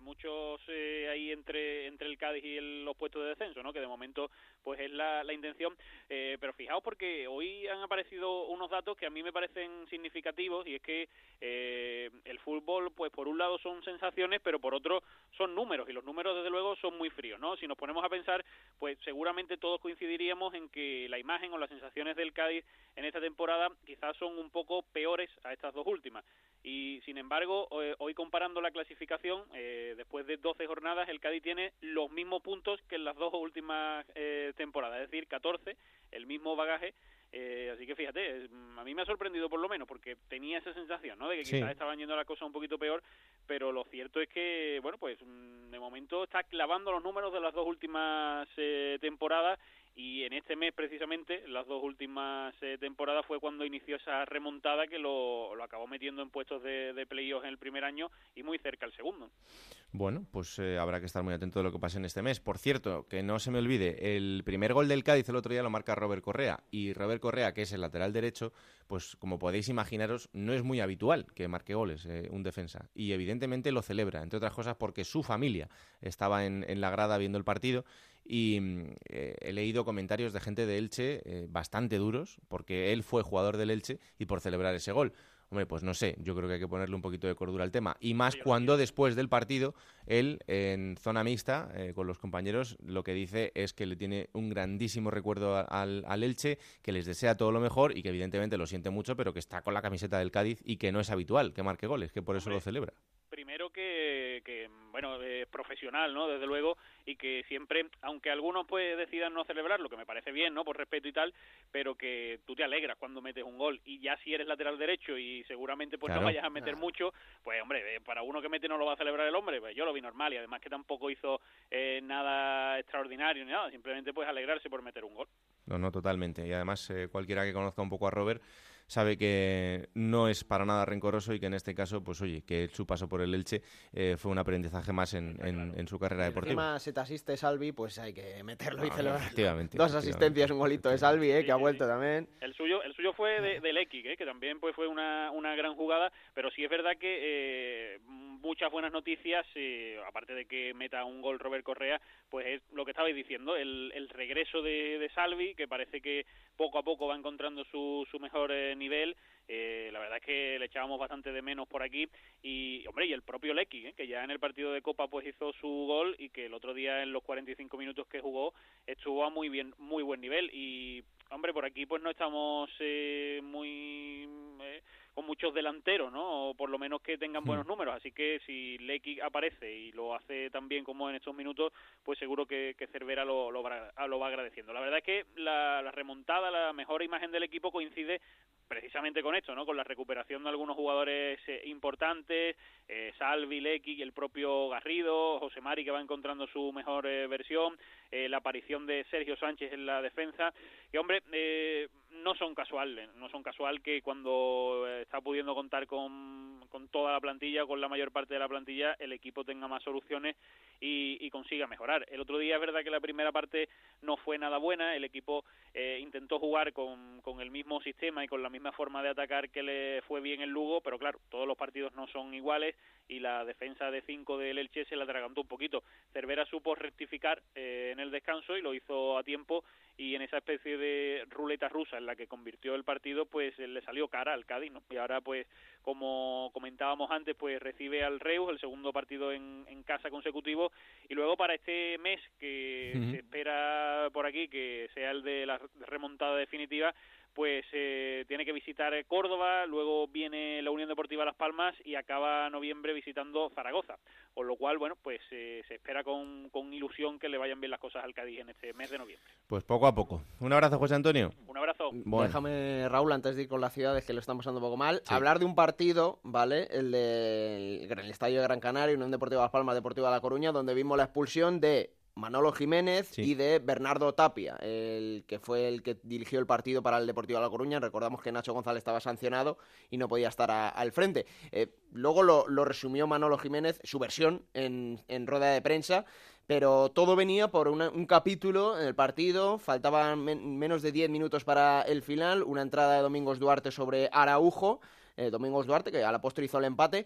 muchos eh, ahí entre entre el Cádiz y los puestos de descenso, ¿no? Que de momento pues es la, la intención. Eh, pero fijaos porque hoy han aparecido unos datos que a mí me parecen significativos y es que eh, el fútbol, pues por un lado son sensaciones, pero por otro son números y los números desde luego son muy fríos, ¿no? Si nos ponemos a pensar, pues seguramente todos coincidiríamos en que la imagen o las sensaciones del Cádiz en esta temporada quizás son un poco peores a estas dos últimas y sin embargo hoy comparando la clasificación eh, después de 12 jornadas el Cádiz tiene los mismos puntos que en las dos últimas eh, temporadas es decir 14 el mismo bagaje eh, así que fíjate a mí me ha sorprendido por lo menos porque tenía esa sensación no de que quizás estaban yendo la cosa un poquito peor pero lo cierto es que bueno pues mm, de momento está clavando los números de las dos últimas temporadas y en este mes precisamente, las dos últimas eh, temporadas fue cuando inició esa remontada que lo, lo acabó metiendo en puestos de, de playoffs en el primer año y muy cerca el segundo. Bueno, pues eh, habrá que estar muy atento de lo que pase en este mes. Por cierto, que no se me olvide, el primer gol del Cádiz el otro día lo marca Robert Correa y Robert Correa, que es el lateral derecho, pues como podéis imaginaros, no es muy habitual que marque goles eh, un defensa y evidentemente lo celebra, entre otras cosas porque su familia estaba en, en la grada viendo el partido y mm, eh, he leído comentarios de gente de Elche eh, bastante duros porque él fue jugador del Elche y por celebrar ese gol. Hombre, pues no sé, yo creo que hay que ponerle un poquito de cordura al tema. Y más cuando después del partido, él en zona mixta, eh, con los compañeros, lo que dice es que le tiene un grandísimo recuerdo al, al, Elche, que les desea todo lo mejor y que evidentemente lo siente mucho, pero que está con la camiseta del Cádiz y que no es habitual que marque goles, que por eso lo celebra primero que, que bueno, es profesional, ¿no? Desde luego, y que siempre, aunque algunos pues decidan no celebrarlo, que me parece bien, ¿no? Por respeto y tal, pero que tú te alegras cuando metes un gol y ya si eres lateral derecho y seguramente pues no vayas a meter mucho, pues hombre, eh, para uno que mete no lo va a celebrar el hombre, pues yo lo vi normal y además que tampoco hizo eh, nada extraordinario ni nada, simplemente pues alegrarse por meter un gol. No, no, totalmente. Y además eh, cualquiera que conozca un poco a Robert sabe que no es para nada rencoroso y que en este caso, pues oye, que su paso por el Elche eh, fue un aprendizaje más en, en, su carrera deportiva. Encima, si te asiste Salvi, pues hay que meterlo y celebrarlo. Dos asistencias, un golito de Salvi, eh, que ha vuelto también. El suyo, el suyo fue de, del X, eh, que también pues fue una, una gran jugada, pero sí es verdad que eh, muchas buenas noticias, aparte de que meta un gol Robert Correa, pues es lo que estabais diciendo, el, el regreso de, de Salvi, que parece que poco a poco va encontrando su, su mejor nivel. Eh, la verdad es que le echábamos bastante de menos por aquí y hombre y el propio Lecky ¿eh? que ya en el partido de Copa pues hizo su gol y que el otro día en los 45 minutos que jugó estuvo a muy bien muy buen nivel y hombre por aquí pues no estamos eh, muy eh, con muchos delanteros, ¿no? O por lo menos que tengan buenos hmm. números. Así que si Lecky aparece y lo hace tan bien como en estos minutos, pues seguro que, que Cervera lo, lo, va agradeciendo. La verdad es que la, la remontada, la mejor imagen del equipo coincide precisamente con esto, ¿no? Con la recuperación de algunos jugadores eh, importantes, eh, Salvi, Lecky el propio Garrido, José Mari que va encontrando su mejor eh, versión, eh, la aparición de Sergio Sánchez en la defensa, y hombre, no son casuales, no son casual que cuando está pudiendo contar con, con toda la plantilla, con la mayor parte de la plantilla, el equipo tenga más soluciones y, y consiga mejorar. El otro día es verdad que la primera parte no fue nada buena, el equipo intentó jugar con, con el mismo sistema y con la misma forma de atacar que le fue bien el Lugo, pero claro, todos los partidos no son iguales y la defensa de 5 del Elche se la atragantó un poquito. Cervera supo rectificar eh, en el descanso y lo hizo a tiempo y en esa especie de ruleta rusa en la que convirtió el partido pues le salió cara al Cádiz ¿no? y ahora pues como comentábamos antes pues recibe al Reus el segundo partido en, en casa consecutivo y luego para este mes que se espera por aquí que sea el de la remontada definitiva pues eh, tiene que visitar Córdoba, luego viene la Unión Deportiva Las Palmas y acaba noviembre visitando Zaragoza. Con lo cual, bueno, pues se espera con, con ilusión que le vayan bien las cosas al Cádiz en este mes de noviembre. Pues poco a poco. Un abrazo, José Antonio. Un abrazo. Déjame, Raúl, antes de ir con las ciudades que lo estamos pasando un poco mal, hablar de un partido, ¿vale? El del el Estadio de Gran Canaria, Unión Deportiva Las Palmas, Deportiva La Coruña, donde vimos la expulsión de Manolo Jiménez y de Bernardo Tapia, el que fue el que dirigió el partido para el Deportivo de La Coruña. Recordamos que Nacho González estaba sancionado y no podía estar al frente. Eh, luego lo, resumió Manolo Jiménez, su versión, en, rueda de prensa pero todo venía por un capítulo en el partido, faltaban menos de 10 minutos para el final, una entrada de Domingos Duarte sobre Araujo, eh, Domingos Duarte, que a la postre hizo el empate,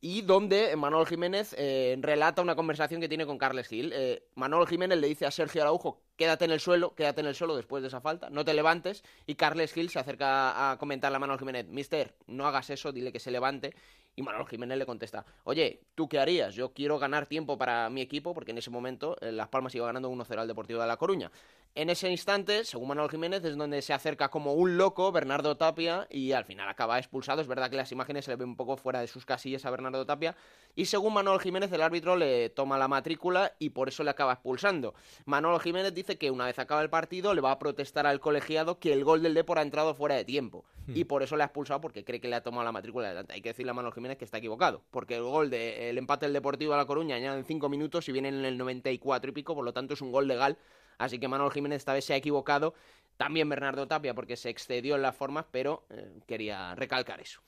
y donde Manuel Jiménez eh, relata una conversación que tiene con Carles Gil. Eh, Manuel Jiménez le dice a Sergio Araujo, quédate en el suelo, quédate en el suelo después de esa falta, no te levantes, y Carles Gil se acerca a comentarle a Manuel Jiménez, mister, no hagas eso, dile que se levante, y Manuel Jiménez le contesta, oye, ¿tú qué harías? Yo quiero ganar tiempo para mi equipo, porque en ese momento eh, Las Palmas iba ganando 1-0 al Deportivo de La Coruña. En ese instante, según Manuel Jiménez, es donde se acerca como un loco Bernardo Tapia y al final acaba expulsado. Es verdad que las imágenes se le ven un poco fuera de sus casillas a Bernardo Tapia. Y según Manuel Jiménez, el árbitro le toma la matrícula y por eso le acaba expulsando. Manuel Jiménez dice que una vez acaba el partido le va a protestar al colegiado que el gol del Depor ha entrado fuera de tiempo. Hmm. Y por eso le ha expulsado porque cree que le ha tomado la matrícula adelante. Hay que decirle a Manuel Jiménez que está equivocado. Porque el gol del empate del Deportivo a La Coruña añade en 5 minutos y viene en el 94 y pico. Por lo tanto es un gol legal Así que Manuel Jiménez esta vez se ha equivocado. También Bernardo Tapia porque se excedió en las formas, pero eh, quería recalcar eso.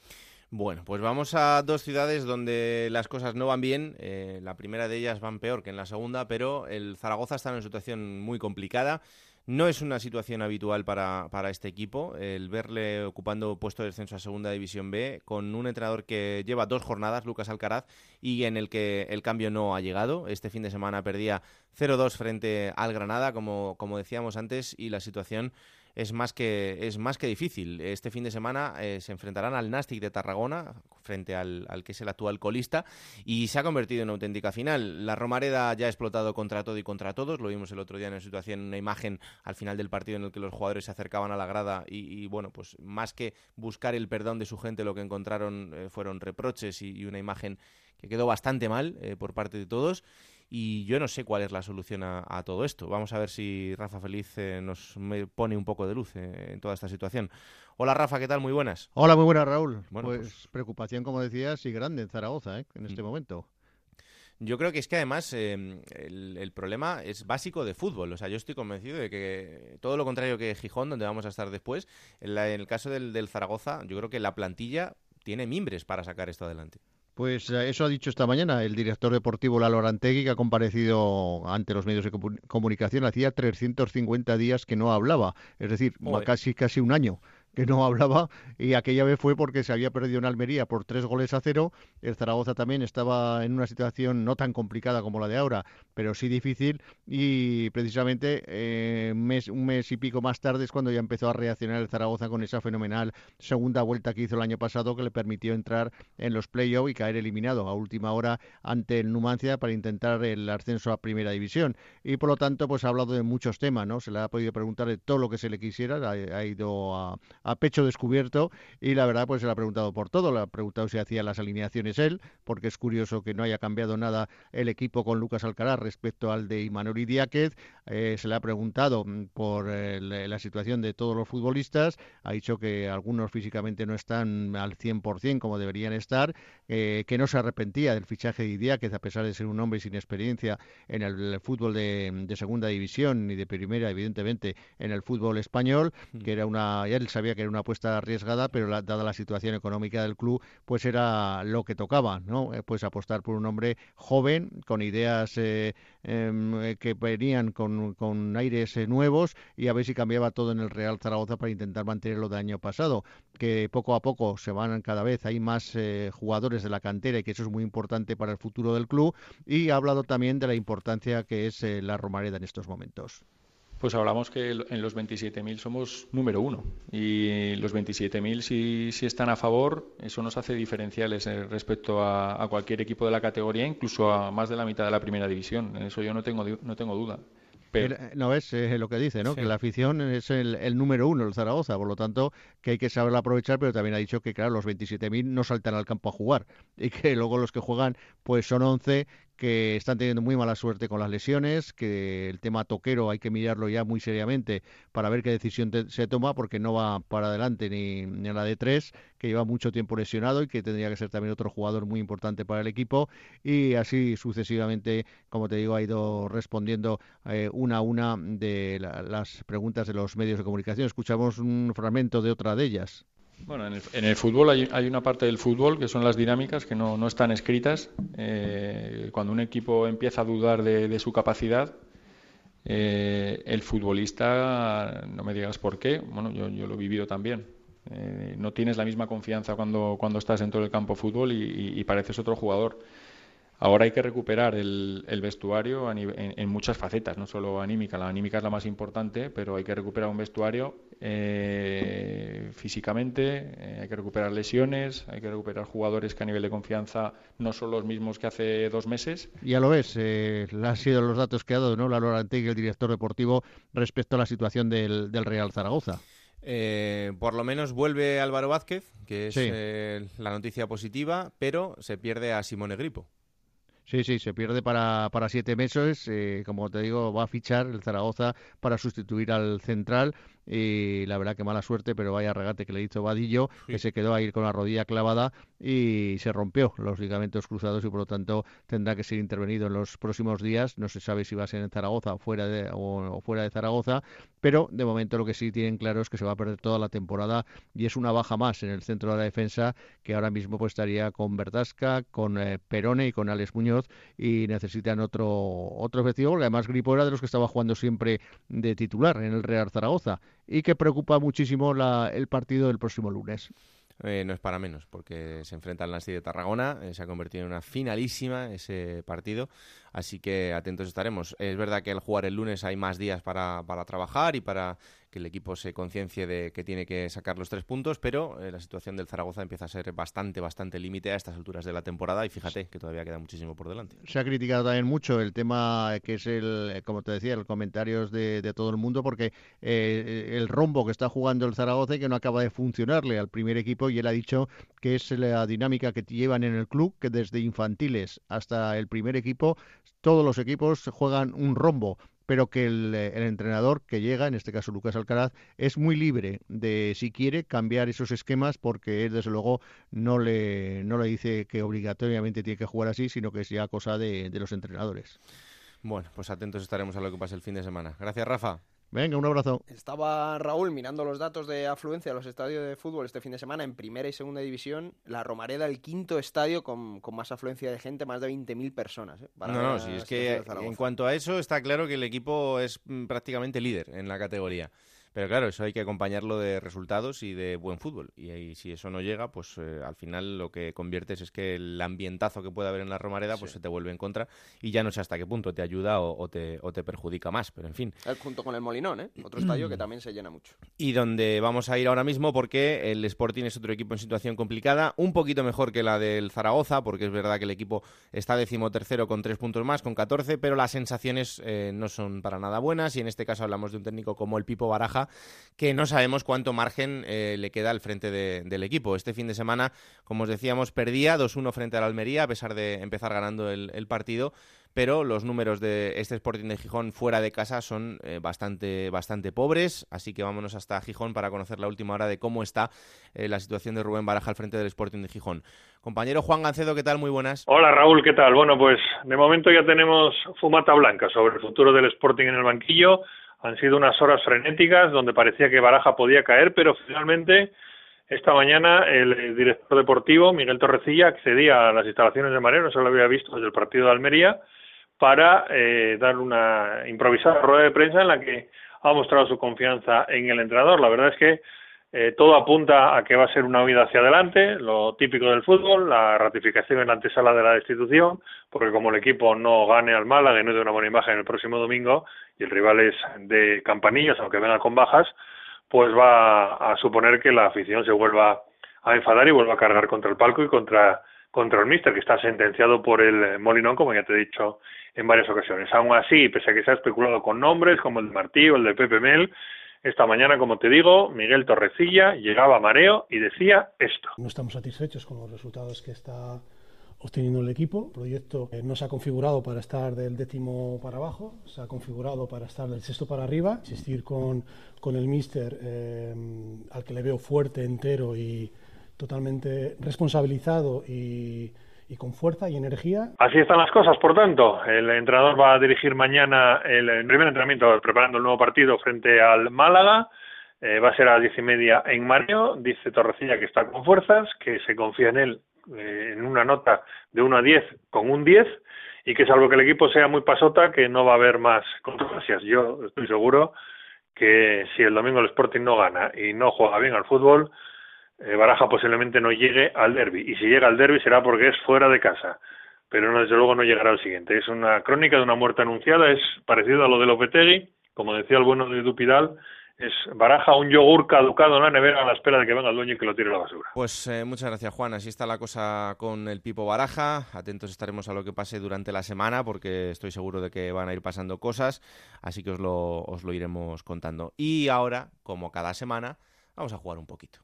Bueno, pues vamos a dos ciudades donde las cosas no van bien. Eh, la primera de ellas van peor que en la segunda, pero el Zaragoza está en una situación muy complicada. No es una situación habitual para, para, este equipo el verle ocupando puesto de descenso a Segunda División B con un entrenador que lleva dos jornadas, Lucas Alcaraz, y en el que el cambio no ha llegado. Este fin de semana perdía 0-2 frente al Granada, como, como decíamos antes, y la situación es más que, es más que difícil. Este fin de semana eh, se enfrentarán al Nastic de Tarragona frente al, que es el actual colista y se ha convertido en una auténtica final. La Romareda ya ha explotado contra todo y contra todos. Lo vimos el otro día en una situación, una imagen al final del partido en el que los jugadores se acercaban a la grada y, bueno, pues más que buscar el perdón de su gente, lo que encontraron eh, fueron reproches y, una imagen que quedó bastante mal eh, por parte de todos y yo no sé cuál es la solución a, todo esto. Vamos a ver si Rafa Feliz eh, nos pone un poco de luz eh, en toda esta situación. Hola Rafa, ¿qué tal? Muy buenas. Hola, muy buenas Raúl. Bueno, pues, pues preocupación, como decías, y grande en Zaragoza ¿eh? en este mm. momento. Yo creo que es que además em, el, problema es básico de fútbol. O sea, yo estoy convencido de que todo lo contrario que Gijón, donde vamos a estar después, en, el caso del, del Zaragoza, yo creo que la plantilla tiene mimbres para sacar esto adelante. Pues eh, eso ha dicho esta mañana el director deportivo Lalo Arantegui, que ha comparecido ante los medios de comunicación. Hacía 350 días que no hablaba, es decir, casi, casi un año que no hablaba y aquella vez fue porque se había perdido en Almería por tres goles a cero. El Zaragoza también estaba en una situación no tan complicada como la de ahora, pero sí difícil y precisamente eh, mes, un mes y pico más tarde es cuando ya empezó a reaccionar el Zaragoza con esa fenomenal segunda vuelta que hizo el año pasado que le permitió entrar en los playoffs y caer eliminado a última hora ante el Numancia para intentar el ascenso a primera división. Y por lo tanto, pues ha hablado de muchos temas, ¿no? Se le ha podido preguntar de todo lo que se le quisiera, ha ido a, a pecho descubierto y la verdad pues se le ha preguntado por todo, le ha preguntado si hacía las alineaciones él, porque es curioso que no haya cambiado nada el equipo con Lucas Alcaraz respecto al de Imanol Idiáquez, eh, se le ha preguntado mm, por eh, la situación de todos los futbolistas, ha dicho que algunos físicamente no están al 100% como deberían estar, eh, que no se arrepentía del fichaje de Idiáquez a pesar de ser un hombre sin experiencia en el, fútbol de, segunda división ni de primera, evidentemente, en el fútbol español, mm. que era una, ya él sabía que era una apuesta arriesgada, pero dada la situación económica del club, pues era lo que tocaba, ¿no? Eh, pues apostar por un hombre joven, con ideas eh, em, que venían con, con aires eh, nuevos y a ver si cambiaba todo en el Real Zaragoza para intentar mantenerlo del año pasado, que poco a poco se van cada vez, hay más jugadores de la cantera y que eso es muy importante para el futuro del club y ha hablado también de la importancia que es la Romareda en estos momentos. Pues hablamos que en los 27.000 somos número uno y los 27.000 si, si están a favor, eso nos hace diferenciales eh, respecto a, cualquier equipo de la categoría, incluso a más de la mitad de la primera división. En eso yo no tengo, no tengo duda. no es lo que dice, ¿no? Que la afición es el, número uno, el Zaragoza, por lo tanto que hay que saberlo aprovechar, pero también ha dicho que, claro, los 27.000 no saltan al campo a jugar y que luego los que juegan pues son 11 que están teniendo muy mala suerte con las lesiones, que el tema toquero hay que mirarlo ya muy seriamente para ver qué decisión se toma, porque no va para adelante ni, ni a la de tres, que lleva mucho tiempo lesionado y que tendría que ser también otro jugador muy importante para el equipo, y así sucesivamente, como te digo, ha ido respondiendo eh, una a una de las preguntas de los medios de comunicación. Escuchamos un fragmento de otra de ellas. Bueno, en el, fútbol hay, una parte del fútbol que son las dinámicas que no, están escritas. Eh, cuando un equipo empieza a dudar de, su capacidad, eh, el futbolista, no me digas por qué, bueno, yo, lo he vivido también. Eh, no tienes la misma confianza cuando, cuando estás dentro del campo de fútbol y pareces otro jugador. Ahora hay que recuperar el, vestuario en, muchas facetas, no solo anímica. La anímica es la más importante, pero hay que recuperar un vestuario eh, físicamente, eh, hay que recuperar lesiones, hay que recuperar jugadores que a nivel de confianza no son los mismos que hace dos meses. Ya lo ves, eh, han sido los datos que ha dado ¿no? la Lorantegui, el director deportivo, respecto a la situación del, Real Zaragoza. Eh, por lo menos vuelve Álvaro Vázquez, que es la noticia positiva, pero se pierde a Simone Gripo. Sí, sí, se pierde para, para siete meses. Eh, como te digo, va a fichar el Zaragoza para sustituir al central y la verdad que mala suerte, pero vaya regate que le hizo Vadillo, que se quedó ahí con la rodilla clavada y se rompió los ligamentos cruzados y por lo tanto tendrá que ser intervenido en los próximos días. No se sabe si va a ser en Zaragoza o fuera de, o, fuera de Zaragoza, pero de momento lo que sí tienen claro es que se va a perder toda la temporada y es una baja más en el centro de la defensa que ahora mismo pues estaría con Bertasca, con eh, Perone y con Alex Muñoz y necesitan otro otro objetivo, porque además Gripo era de los que estaba jugando siempre de titular en el Real Zaragoza y que preocupa muchísimo el partido del próximo lunes. Eh, no es para menos, porque se enfrenta al Nasti de Tarragona, eh, se ha convertido en una finalísima ese partido, así que atentos estaremos. Es verdad que al jugar el lunes hay más días para, para trabajar y para que el equipo se conciencie de que tiene que sacar los tres puntos, pero eh, la situación del Zaragoza empieza a ser bastante, bastante límite a estas alturas de la temporada y fíjate que todavía queda muchísimo por delante. Se ha criticado también mucho el tema que es el, como te decía, el comentarios de, de todo el mundo, porque eh, el rombo que está jugando el Zaragoza y que no acaba de funcionarle al primer equipo y él ha dicho que es la dinámica que llevan en el club, que desde infantiles hasta el primer equipo, todos los equipos juegan un rombo pero que el, entrenador que llega, en este caso Lucas Alcaraz, es muy libre de, si quiere, cambiar esos esquemas, porque él, desde luego, no le, no le dice que obligatoriamente tiene que jugar así, sino que es ya cosa de los entrenadores. Bueno, pues atentos estaremos a lo que pase el fin de semana. Gracias, Rafa. Venga, un abrazo. Estaba Raúl mirando los datos de afluencia a los estadios de fútbol este fin de semana en primera y segunda división. La Romareda, el quinto estadio con, más afluencia de gente, más de 20.000 personas. ¿eh? no, no, sí, es que en cuanto a eso está claro que el equipo es mm, prácticamente líder en la categoría. Pero claro, eso hay que acompañarlo de resultados y de buen fútbol. Y ahí, si eso no llega, pues eh, al final lo que conviertes es que el ambientazo que puede haber en la Romareda pues se te vuelve en contra y ya no sé hasta qué punto te ayuda o, te, o te perjudica más. Pero en fin. Junto con el Molinón, ¿eh? otro estadio que también se llena mucho. Y donde vamos a ir ahora mismo porque el Sporting es otro equipo en situación complicada, un poquito mejor que la del Zaragoza, porque es verdad que el equipo está decimotercero con tres puntos más, con 14, pero las sensaciones eh, no son para nada buenas y en este caso hablamos de un técnico como el Pipo Baraja que no sabemos cuánto margen eh, le queda al frente del equipo. Este fin de semana, como os decíamos, perdía 2-1 frente al Almería, a pesar de empezar ganando el, partido pero los números de este Sporting de Gijón fuera de casa son eh, bastante, bastante pobres, así que vámonos hasta Gijón para conocer la última hora de cómo está eh, la situación de Rubén Baraja al frente del Sporting de Gijón. Compañero Juan Gancedo, ¿qué tal? Muy buenas. Hola Raúl, ¿qué tal? Bueno, pues de momento ya tenemos fumata blanca sobre el futuro del Sporting en el banquillo. Han sido unas horas frenéticas donde parecía que Baraja podía caer, pero finalmente esta mañana el director deportivo, Miguel Torrecilla, accedía a las instalaciones de Mareo, no se lo había visto desde el partido de Almería, para eh, dar una improvisada rueda de prensa en la que ha mostrado su confianza en el entrenador. La verdad es que eh, todo apunta a que va a ser una huida hacia adelante, lo típico del fútbol, la ratificación en la antesala de la destitución, porque como el equipo no gane al Málaga y no de una buena imagen el próximo domingo, y el rival es de campanillas, aunque venga con bajas, pues va a suponer que la afición se vuelva a enfadar y vuelva a cargar contra el palco y contra contra el Mister, que está sentenciado por el Molinón, como ya te he dicho en varias ocasiones. Aún así, pese a que se ha especulado con nombres como el de Martí o el de Pepe Mel, esta mañana, como te digo, Miguel Torrecilla llegaba a mareo y decía esto. No estamos satisfechos con los resultados que está obteniendo el equipo. El proyecto eh, no se ha configurado para estar del décimo para abajo, se ha configurado para estar del sexto para arriba. Insistir con, con el míster, eh, al que le veo fuerte, entero y totalmente responsabilizado y y con fuerza y energía. Así están las cosas, por tanto. El entrenador va a dirigir mañana el, primer entrenamiento preparando el nuevo partido frente al Málaga. Eh, va a ser a las diez y media en Mario. Dice Torrecilla que está con fuerzas, que se confía en él eh, en una nota de 1 a 10 con un 10 y que salvo que el equipo sea muy pasota, que no va a haber más controversias. Yo estoy seguro que si el domingo el Sporting no gana y no juega bien al fútbol, eh, Baraja posiblemente no llegue al derby. Y si llega al derby será porque es fuera de casa. Pero no, desde luego no llegará al siguiente. Es una crónica de una muerte anunciada, es parecido a lo de Lopetegui, como decía el bueno de Dupidal, es baraja un yogur caducado en la nevera a la espera de que venga el dueño y que lo tire a la basura. Pues eh, muchas gracias, Juan. Así está la cosa con el Pipo Baraja. Atentos estaremos a lo que pase durante la semana porque estoy seguro de que van a ir pasando cosas, así que os lo, os lo iremos contando. Y ahora, como cada semana, vamos a jugar un poquito.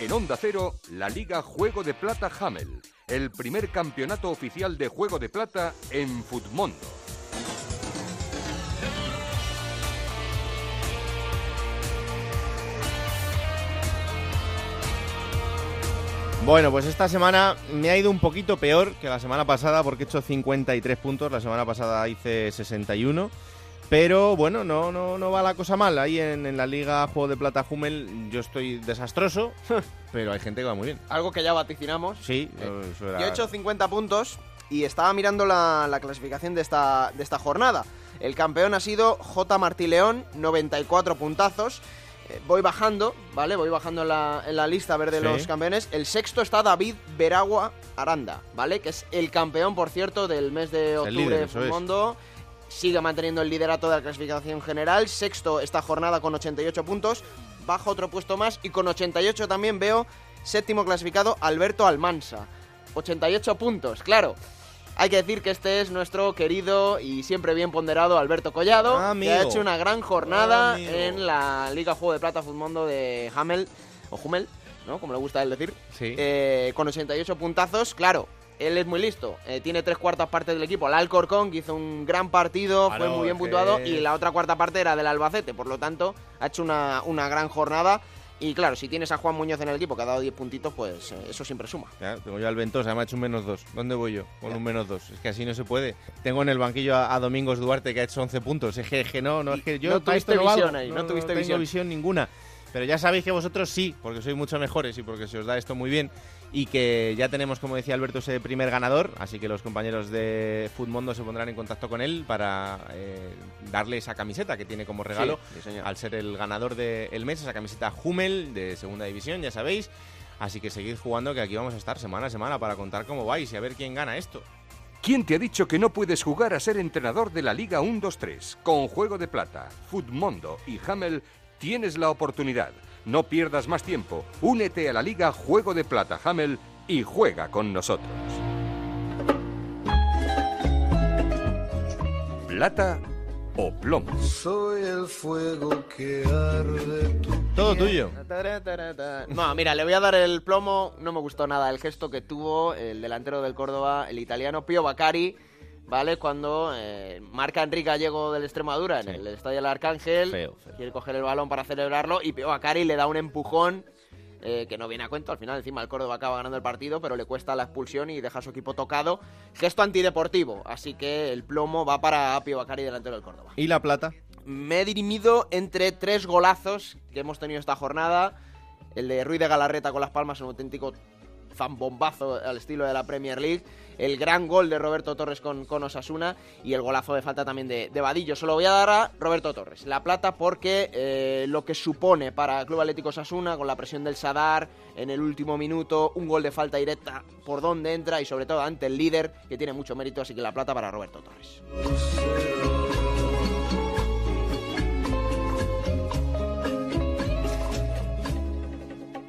En Onda Cero, la Liga Juego de Plata Hamel, el primer campeonato oficial de Juego de Plata en Futmundo. Bueno, pues esta semana me ha ido un poquito peor que la semana pasada porque he hecho 53 puntos, la semana pasada hice 61 pero bueno, no, no, no va la cosa mal. Ahí en, la Liga Juego de Plata Hummel yo estoy desastroso, pero hay gente que va muy bien. Algo que ya vaticinamos. Sí, eh, Yo he hecho 50 puntos y estaba mirando la, clasificación de esta, de esta jornada. El campeón ha sido J. Martí León, 94 puntazos. Eh, voy bajando, ¿vale? Voy bajando en la, lista a ver de los campeones. El sexto está David Veragua Aranda, ¿vale? Que es el campeón, por cierto, del mes de octubre del mundo sigue manteniendo el liderato de la clasificación general. Sexto esta jornada con 88 puntos. Baja otro puesto más y con 88 también veo séptimo clasificado Alberto Almansa. 88 puntos, claro. Hay que decir que este es nuestro querido y siempre bien ponderado Alberto Collado, que ha hecho una gran jornada en la Liga Juego de Plata Mundo de Hamel, o Hummel, ¿no? Como le gusta él decir. Sí. Eh, con 88 puntazos, claro él es muy listo. Eh, tiene tres cuartas partes del equipo. El Alcorcón, que hizo un gran partido, fue muy bien puntuado. Y la otra cuarta parte era del Albacete. Por lo tanto, ha hecho una, una gran jornada. Y claro, si tienes a Juan Muñoz en el equipo que ha dado 10 puntitos, pues eh, eso siempre suma. tengo yo al Ventosa, me ha hecho un menos 2. ¿Dónde voy yo? Con un menos 2. Es que así no se puede. Tengo en el banquillo a, Domingos Duarte que ha hecho 11 puntos. Es que, no, no, es que yo no tuviste visión ahí, no, tuviste tengo visión ninguna. Pero ya sabéis que vosotros sí, porque sois mucho mejores y porque se os da esto muy bien y que ya tenemos, como decía Alberto, ese primer ganador, así que los compañeros de Futmundo se pondrán en contacto con él para eh, darle esa camiseta que tiene como regalo al ser el ganador del mes, esa camiseta Hummel de segunda división, ya sabéis. Así que seguid jugando que aquí vamos a estar semana a semana para contar cómo vais y a ver quién gana esto. ¿Quién te ha dicho que no puedes jugar a ser entrenador de la Liga 1-2-3? Con Juego de Plata, Futmundo y Hamel tienes la oportunidad. No pierdas más tiempo. Únete a la Liga Juego de Plata Hamel y juega con nosotros. Plata o plomo. Soy el fuego que arde Todo tuyo. No, mira, le voy a dar el plomo. No me gustó nada el gesto que tuvo el delantero del Córdoba, el italiano Pio Bacari ¿vale? Cuando eh, marca Enrique Gallego del Extremadura en el Estadio del Arcángel, quiere coger el balón para celebrarlo y a Cari le da un empujón eh, que no viene a cuento. Al final, encima, el Córdoba acaba ganando el partido, pero le cuesta la expulsión y deja a su equipo tocado. Gesto antideportivo, así que el plomo va para Apio Bacari, delantero del Córdoba. ¿Y la plata? Me he dirimido entre tres golazos que hemos tenido esta jornada. El de Ruiz de Galarreta con las palmas, un auténtico zambombazo al estilo de la Premier League el gran gol de Roberto Torres con, Osasuna y el golazo de falta también de, de Vadillo. Se lo voy a dar a Roberto Torres. La plata porque eh, lo que supone para Club Atlético Osasuna con la presión del Sadar en el último minuto, un gol de falta directa por donde entra y sobre todo ante el líder que tiene mucho mérito, así que la plata para Roberto Torres.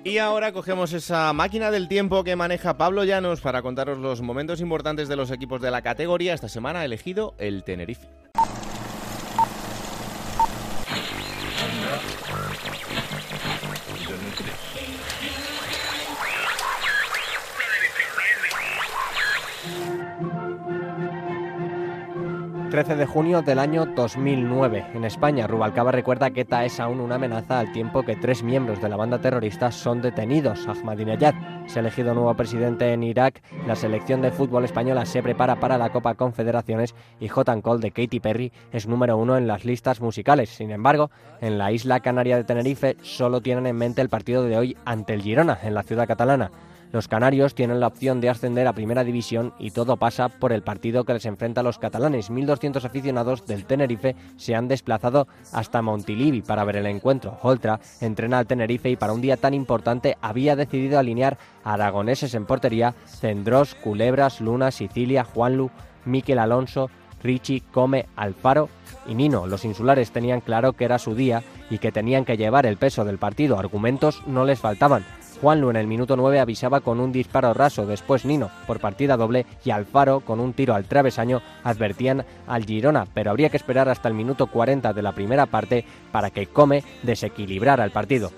Y ahora cogemos esa máquina del tiempo que maneja Pablo Llanos para contaros los momentos importantes de los equipos de la categoría. Esta semana ha elegido el Tenerife. 13 de junio del año 2009. En España, Rubalcaba recuerda que ETA es aún una amenaza al tiempo que tres miembros de la banda terrorista son detenidos. Ahmadinejad se ha elegido nuevo presidente en Irak. La selección de fútbol española se prepara para la Copa Confederaciones y J. Cole de Katy Perry es número uno en las listas musicales. Sin embargo, en la isla canaria de Tenerife solo tienen en mente el partido de hoy ante el Girona, en la ciudad catalana. Los canarios tienen la opción de ascender a Primera División y todo pasa por el partido que les enfrenta a los catalanes. 1.200 aficionados del Tenerife se han desplazado hasta Montilivi para ver el encuentro. Oltra entrena al Tenerife y para un día tan importante había decidido alinear aragoneses en portería, Cendrós, Culebras, Luna, Sicilia, Juanlu, Miquel Alonso, Richie, Come, Alfaro y Nino. Los insulares tenían claro que era su día y que tenían que llevar el peso del partido. Argumentos no les faltaban. Juanlu en el minuto 9 avisaba con un disparo raso, después Nino por partida doble y Alfaro con un tiro al travesaño advertían al Girona, pero habría que esperar hasta el minuto 40 de la primera parte para que Come desequilibrara el partido.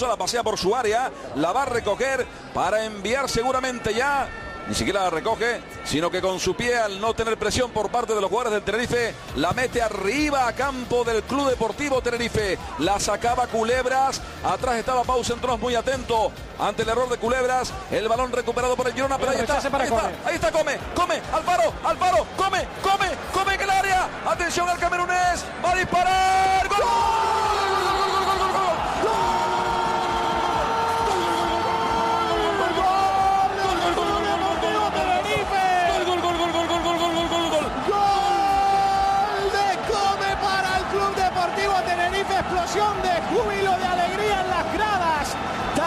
La pasea por su área, la va a recoger para enviar seguramente ya ni siquiera la recoge, sino que con su pie, al no tener presión por parte de los jugadores del Tenerife, la mete arriba a campo del Club Deportivo Tenerife. La sacaba Culebras, atrás estaba Pau Centros muy atento ante el error de Culebras. El balón recuperado por el Girona, pero ahí está, ahí está, ahí está, come, come, Alfaro, Alfaro, come, come, come en el área. Atención al camerunés, va a disparar. ¡Gol! de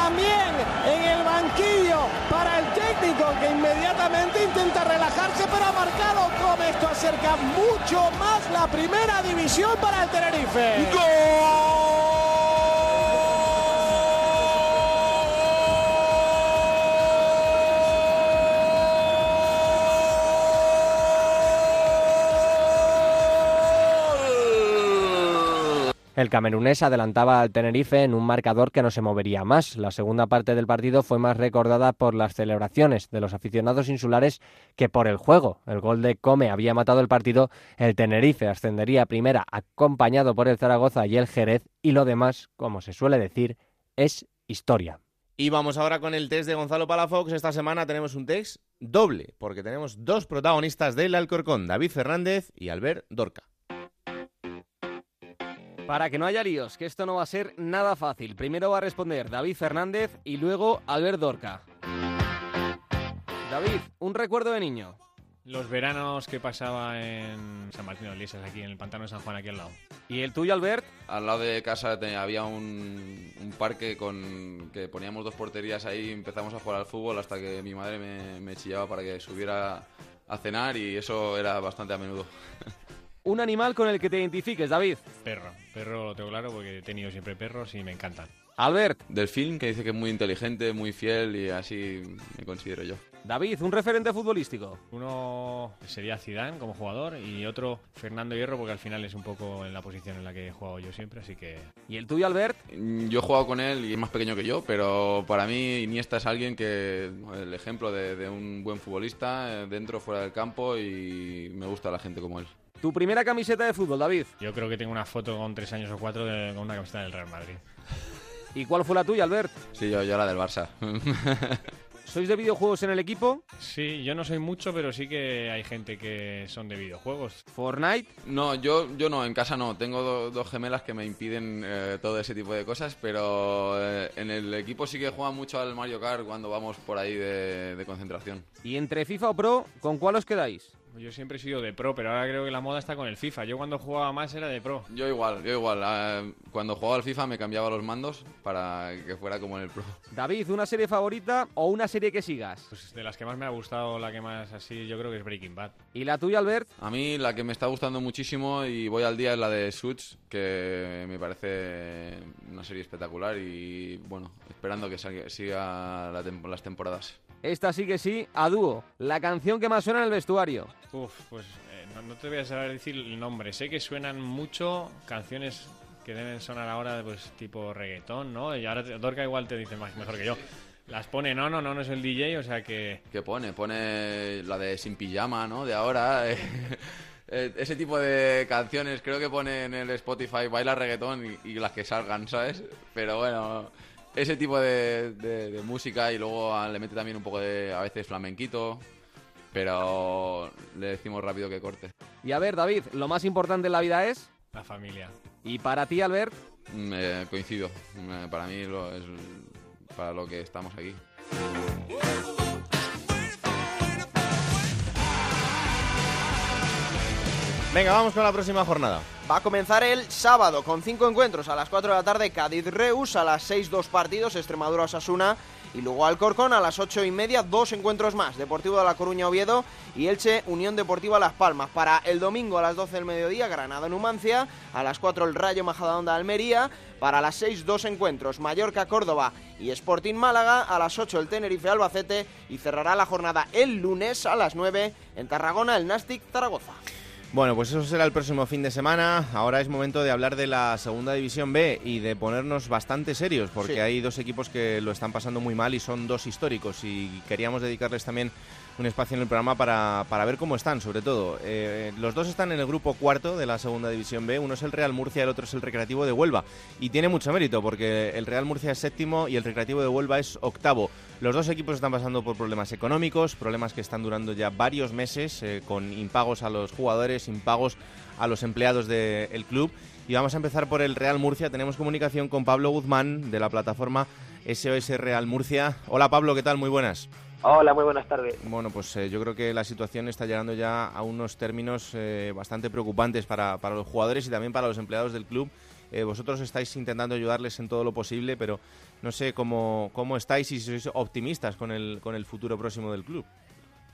también en el banquillo para el técnico que inmediatamente intenta relajarse, pero ha marcado con esto acerca mucho más la primera división para el Tenerife. El camerunés adelantaba al Tenerife en un marcador que no se movería más. La segunda parte del partido fue más recordada por las celebraciones de los aficionados insulares que por el juego. El gol de Come había matado el partido, el Tenerife ascendería primera acompañado por el Zaragoza y el Jerez y lo demás, como se suele decir, es historia. Y vamos ahora con el test de Gonzalo Palafox. Esta semana tenemos un test doble, porque tenemos dos protagonistas del Alcorcón, David Fernández y Albert Dorca. Para que no haya líos, que esto no va a ser nada fácil. Primero va a responder David Fernández y luego Albert Dorca. David, un recuerdo de niño. Los veranos que pasaba en San Martín de Lisas, aquí en el pantano de San Juan, aquí al lado. ¿Y el tuyo, Albert? Al lado de casa había un, parque con que poníamos dos porterías ahí y empezamos a jugar al fútbol hasta que mi madre me, me chillaba para que subiera a cenar y eso era bastante a menudo. Un animal con el que te identifiques, David. Perro, perro lo tengo claro porque he tenido siempre perros y me encantan. Albert. Delfín, que dice que es muy inteligente, muy fiel y así me considero yo. David, un referente futbolístico. Uno sería Zidane como jugador y otro Fernando Hierro porque al final es un poco en la posición en la que he jugado yo siempre, así que... ¿Y el tuyo, Albert? Mm, yo he jugado con él y es más pequeño que yo, pero para mí Iniesta es alguien que... el ejemplo de, de un buen futbolista, eh, dentro, fuera del campo y me gusta la gente como él. ¿Tu primera camiseta de fútbol, David? Yo creo que tengo una foto con tres años o cuatro de, con una camiseta del Real Madrid. ¿Y cuál fue la tuya, Albert? Sí, yo, yo la del Barça. ¿Sois de videojuegos en el equipo? Sí, yo no soy mucho, pero sí que hay gente que son de videojuegos. ¿Fortnite? No, yo, yo no, en casa no. Tengo dos gemelas que me impiden eh, todo ese tipo de cosas, pero eh, en el equipo sí que juegan mucho al Mario Kart cuando vamos por ahí de concentración. ¿Y entre FIFA o Pro, con cuál os quedáis? Yo siempre he sido de pro, pero ahora creo que la moda está con el FIFA. Yo cuando jugaba más era de pro. Yo igual, yo igual. Ah, cuando jugaba al FIFA me cambiaba los mandos para que fuera como en el pro. David, ¿una serie favorita o una serie que sigas? Pues de las que más me ha gustado, la que más así, yo creo que es Breaking Bad. ¿Y la tuya, Albert? A mí la que me está gustando muchísimo y voy al día es la de Suits, que me parece una serie espectacular y bueno, esperando que siga las temporadas. Esta sí que sí, a dúo, la canción que más suena en el vestuario. Uf, pues eh, no, te voy a saber decir el nombre, sé que suenan mucho canciones que deben sonar ahora pues tipo reggaetón, ¿no? Y ahora igual te dice más mejor que yo. Las pone, no, no, no, no es el DJ, o sea que... ¿Qué pone? Pone la de Sin Pijama, ¿no? De ahora. Eh, ese tipo de canciones creo que pone en el Spotify baila reggaetón y, las que salgan, ¿sabes? Pero bueno, ese tipo de, música y luego le mete también un poco de, a veces, flamenquito, pero le decimos rápido que corte. Y a ver, David, lo más importante en la vida es... La familia. ¿Y para ti, Albert? Me coincido. para mí lo, es para lo que estamos aquí. Venga, vamos con la próxima jornada. Va a comenzar el sábado con cinco encuentros a las 4 de la tarde Cádiz-Reus, a las 6 dos partidos Extremadura-Osasuna y luego Alcorcón a las 8 y media dos encuentros más. Deportivo de La Coruña-Oviedo y Elche Unión Deportiva Las Palmas. Para el domingo a las 12 del mediodía Granada-Numancia, a las 4 el Rayo Majadahonda-Almería, para las 6 dos encuentros Mallorca-Córdoba y Sporting Málaga, a las 8 el Tenerife-Albacete y cerrará la jornada el lunes a las 9 en Tarragona el Nastic Zaragoza. Bueno, pues eso será el próximo fin de semana. Ahora es momento de hablar de la Segunda División B y de ponernos bastante serios, porque hay dos equipos que lo están pasando muy mal y son dos históricos y queríamos dedicarles también un espacio en el programa para, para ver cómo están, sobre todo. Eh, los dos están en el grupo cuarto de la Segunda División B. Uno es el Real Murcia el otro es el Recreativo de Huelva. Y tiene mucho mérito porque el Real Murcia es séptimo y el Recreativo de Huelva es octavo. Los dos equipos están pasando por problemas económicos, problemas que están durando ya varios meses, eh, con impagos a los jugadores, impagos a los empleados del club. Y vamos a empezar por el Real Murcia. Tenemos comunicación con Pablo Guzmán de la plataforma SOS Real Murcia. Hola Pablo, ¿qué tal? Muy buenas. Hola, muy buenas tardes. Bueno, pues eh, yo creo que la situación está llegando ya a unos términos eh, bastante preocupantes para, para, los jugadores y también para los empleados del club. Eh, vosotros estáis intentando ayudarles en todo lo posible, pero no sé cómo, cómo estáis y si sois optimistas con el, con el futuro próximo del club.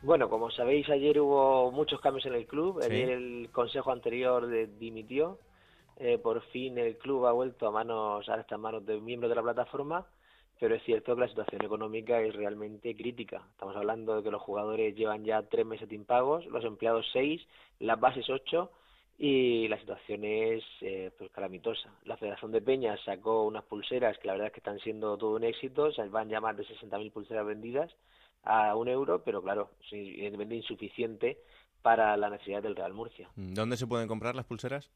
Bueno, como sabéis, ayer hubo muchos cambios en el club. Ayer el consejo anterior dimitió. por fin el club ha vuelto a manos, ahora está en manos de miembros de la plataforma pero es cierto que la situación económica es realmente crítica. Estamos hablando de que los jugadores llevan ya tres meses de impagos, los empleados seis, las bases ocho y la situación es eh, pues calamitosa. La Federación de Peñas sacó unas pulseras que la verdad es que están siendo todo un éxito, se van a llamar de 60.000 pulseras vendidas a un euro, pero claro, es insuficiente para la necesidad del Real Murcia. ¿Dónde se pueden comprar las pulseras?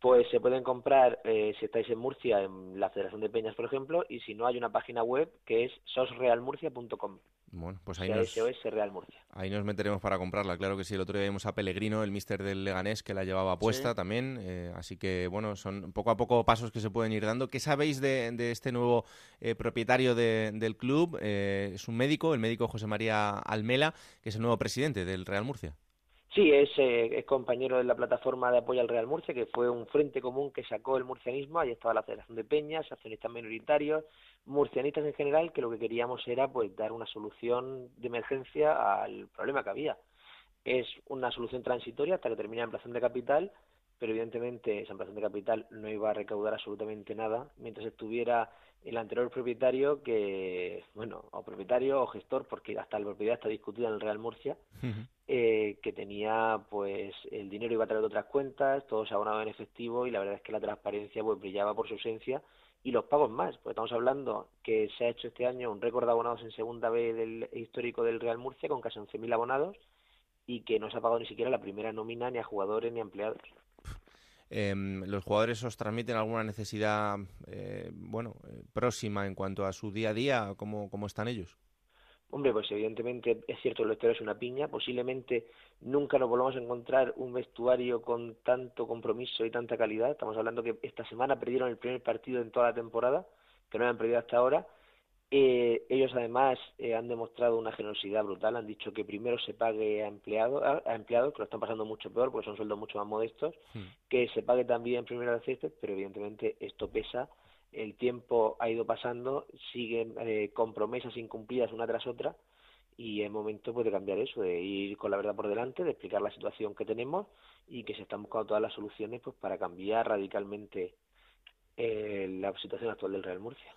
Pues se pueden comprar eh, si estáis en Murcia, en la Federación de Peñas, por ejemplo, y si no, hay una página web que es sosrealmurcia.com. Bueno, pues ahí nos, Real Murcia. ahí nos meteremos para comprarla. Claro que sí, el otro día vimos a Pellegrino, el mister del Leganés, que la llevaba puesta también. Eh, así que, bueno, son poco a poco pasos que se pueden ir dando. ¿Qué sabéis de, este nuevo eh, propietario del club? es un médico, el médico José María Almela, que es el nuevo presidente del Real Murcia. Sí, es, eh, es, compañero de la plataforma de apoyo al Real Murcia, que fue un frente común que sacó el murcianismo. Ahí estaba la Federación de Peñas, accionistas minoritarios, murcianistas en general, que lo que queríamos era pues dar una solución de emergencia al problema que había. Es una solución transitoria hasta que termine la ampliación de capital, pero evidentemente esa ampliación de capital no iba a recaudar absolutamente nada mientras estuviera el anterior propietario que, bueno, o propietario o gestor, porque hasta la propiedad está discutida en el Real Murcia, eh, que tenía, pues, el dinero iba a traer de otras cuentas, todo se abonaba en efectivo y la verdad es que la transparencia, pues, brillaba por su ausencia y los pagos más, porque estamos hablando que se ha hecho este año un récord de abonados en segunda vez del histórico del Real Murcia con casi 11.000 abonados y que no se ha pagado ni siquiera la primera nómina ni a jugadores ni a empleados. Em, ¿Los jugadores os transmiten alguna necesidad eh, bueno, eh, próxima en cuanto a su día a día? ¿Cómo, ¿Cómo están ellos? Hombre, pues evidentemente es cierto el vestuario es una piña. Posiblemente nunca nos volvamos a encontrar un vestuario con tanto compromiso y tanta calidad. Estamos hablando que esta semana perdieron el primer partido en toda la temporada, que no habían perdido hasta ahora. Eh, ellos además eh, han demostrado una generosidad brutal, han dicho que primero se pague a empleados, a, empleados que lo están pasando mucho peor porque son sueldos mucho más modestos, hmm. que se pague también primero al césped, pero evidentemente esto pesa, el tiempo ha ido pasando, siguen eh, con promesas incumplidas una tras otra y es momento pues, de cambiar eso, de ir con la verdad por delante, de explicar la situación que tenemos y que se están buscando todas las soluciones pues para cambiar radicalmente eh, la situación actual del Real Murcia.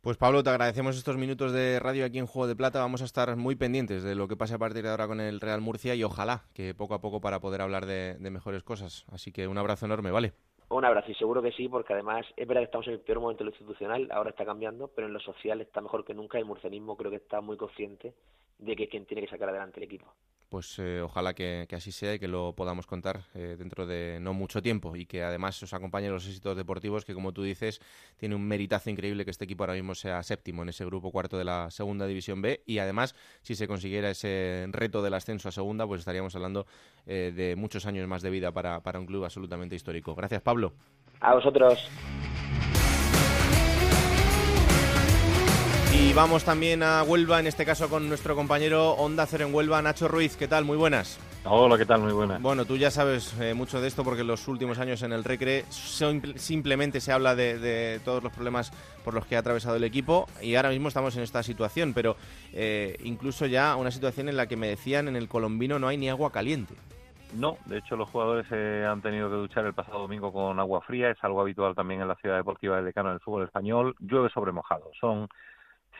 Pues Pablo, te agradecemos estos minutos de radio aquí en Juego de Plata. Vamos a estar muy pendientes de lo que pase a partir de ahora con el Real Murcia y ojalá que poco a poco para poder hablar de, mejores cosas. Así que un abrazo enorme, ¿vale? Un abrazo y seguro que sí, porque además es verdad que estamos en el peor momento de lo institucional, ahora está cambiando, pero en lo social está mejor que nunca. El murcianismo creo que está muy consciente de que es quien tiene que sacar adelante el equipo pues eh, ojalá que, así sea y que lo podamos contar eh, dentro de no mucho tiempo y que además os acompañen los éxitos deportivos que como tú dices tiene un meritazo increíble que este equipo ahora mismo sea séptimo en ese grupo cuarto de la segunda división B y además si se consiguiera ese reto del ascenso a segunda pues estaríamos hablando eh, de muchos años más de vida para, para un club absolutamente histórico. Gracias Pablo. A vosotros. Y vamos también a Huelva, en este caso con nuestro compañero Onda Cero en Huelva, Nacho Ruiz. ¿Qué tal? Muy buenas. Hola, ¿qué tal? Muy buenas. Bueno, tú ya sabes eh, mucho de esto porque en los últimos años en el Recre simplemente se habla de, todos los problemas por los que ha atravesado el equipo y ahora mismo estamos en esta situación, pero eh, incluso ya una situación en la que me decían en el colombino no hay ni agua caliente. No, de hecho los jugadores se han tenido que duchar el pasado domingo con agua fría, es algo habitual también en la ciudad deportiva del decano del fútbol español. Llueve sobre mojado, son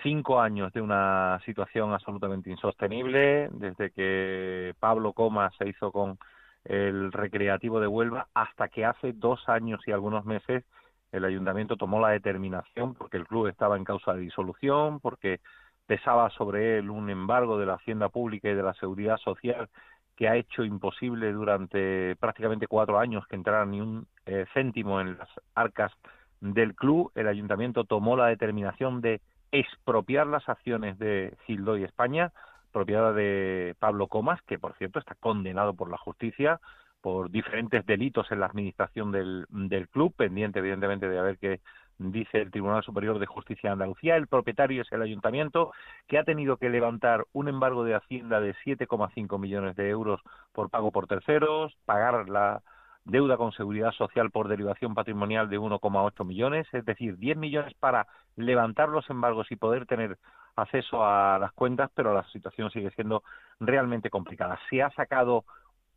cinco años de una situación absolutamente insostenible, desde que Pablo Coma se hizo con el Recreativo de Huelva hasta que hace dos años y algunos meses el ayuntamiento tomó la determinación, porque el club estaba en causa de disolución, porque pesaba sobre él un embargo de la hacienda pública y de la seguridad social que ha hecho imposible durante prácticamente cuatro años que entrara ni un eh, céntimo en las arcas del club, el ayuntamiento tomó la determinación de expropiar las acciones de Gildo y España, propiedad de Pablo Comas, que por cierto está condenado por la justicia por diferentes delitos en la administración del, del club, pendiente evidentemente de ver qué dice el Tribunal Superior de Justicia de Andalucía. El propietario es el ayuntamiento, que ha tenido que levantar un embargo de Hacienda de 7,5 millones de euros por pago por terceros, pagar la deuda con seguridad social por derivación patrimonial de 1,8 millones, es decir, 10 millones para levantar los embargos y poder tener acceso a las cuentas, pero la situación sigue siendo realmente complicada. Se ha sacado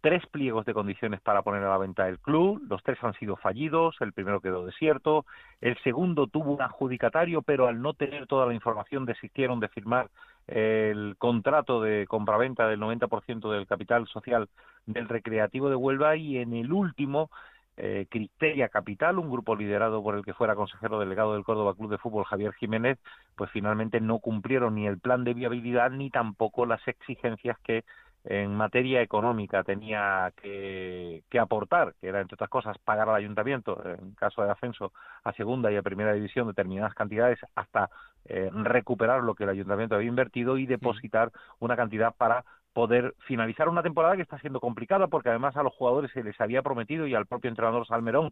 tres pliegos de condiciones para poner a la venta el club, los tres han sido fallidos, el primero quedó desierto, el segundo tuvo un adjudicatario, pero al no tener toda la información desistieron de firmar el contrato de compraventa del 90% del capital social del Recreativo de Huelva y en el último eh, Capital, un grupo liderado por el que fuera consejero delegado del Córdoba Club de Fútbol Javier Jiménez, pues finalmente no cumplieron ni el plan de viabilidad ni tampoco las exigencias que en materia económica tenía que, aportar, que era entre otras cosas pagar al ayuntamiento en caso de ascenso a segunda y a primera división determinadas cantidades hasta eh, recuperar lo que el ayuntamiento había invertido y depositar una cantidad para poder finalizar una temporada que está siendo complicada porque además a los jugadores se les había prometido y al propio entrenador Salmerón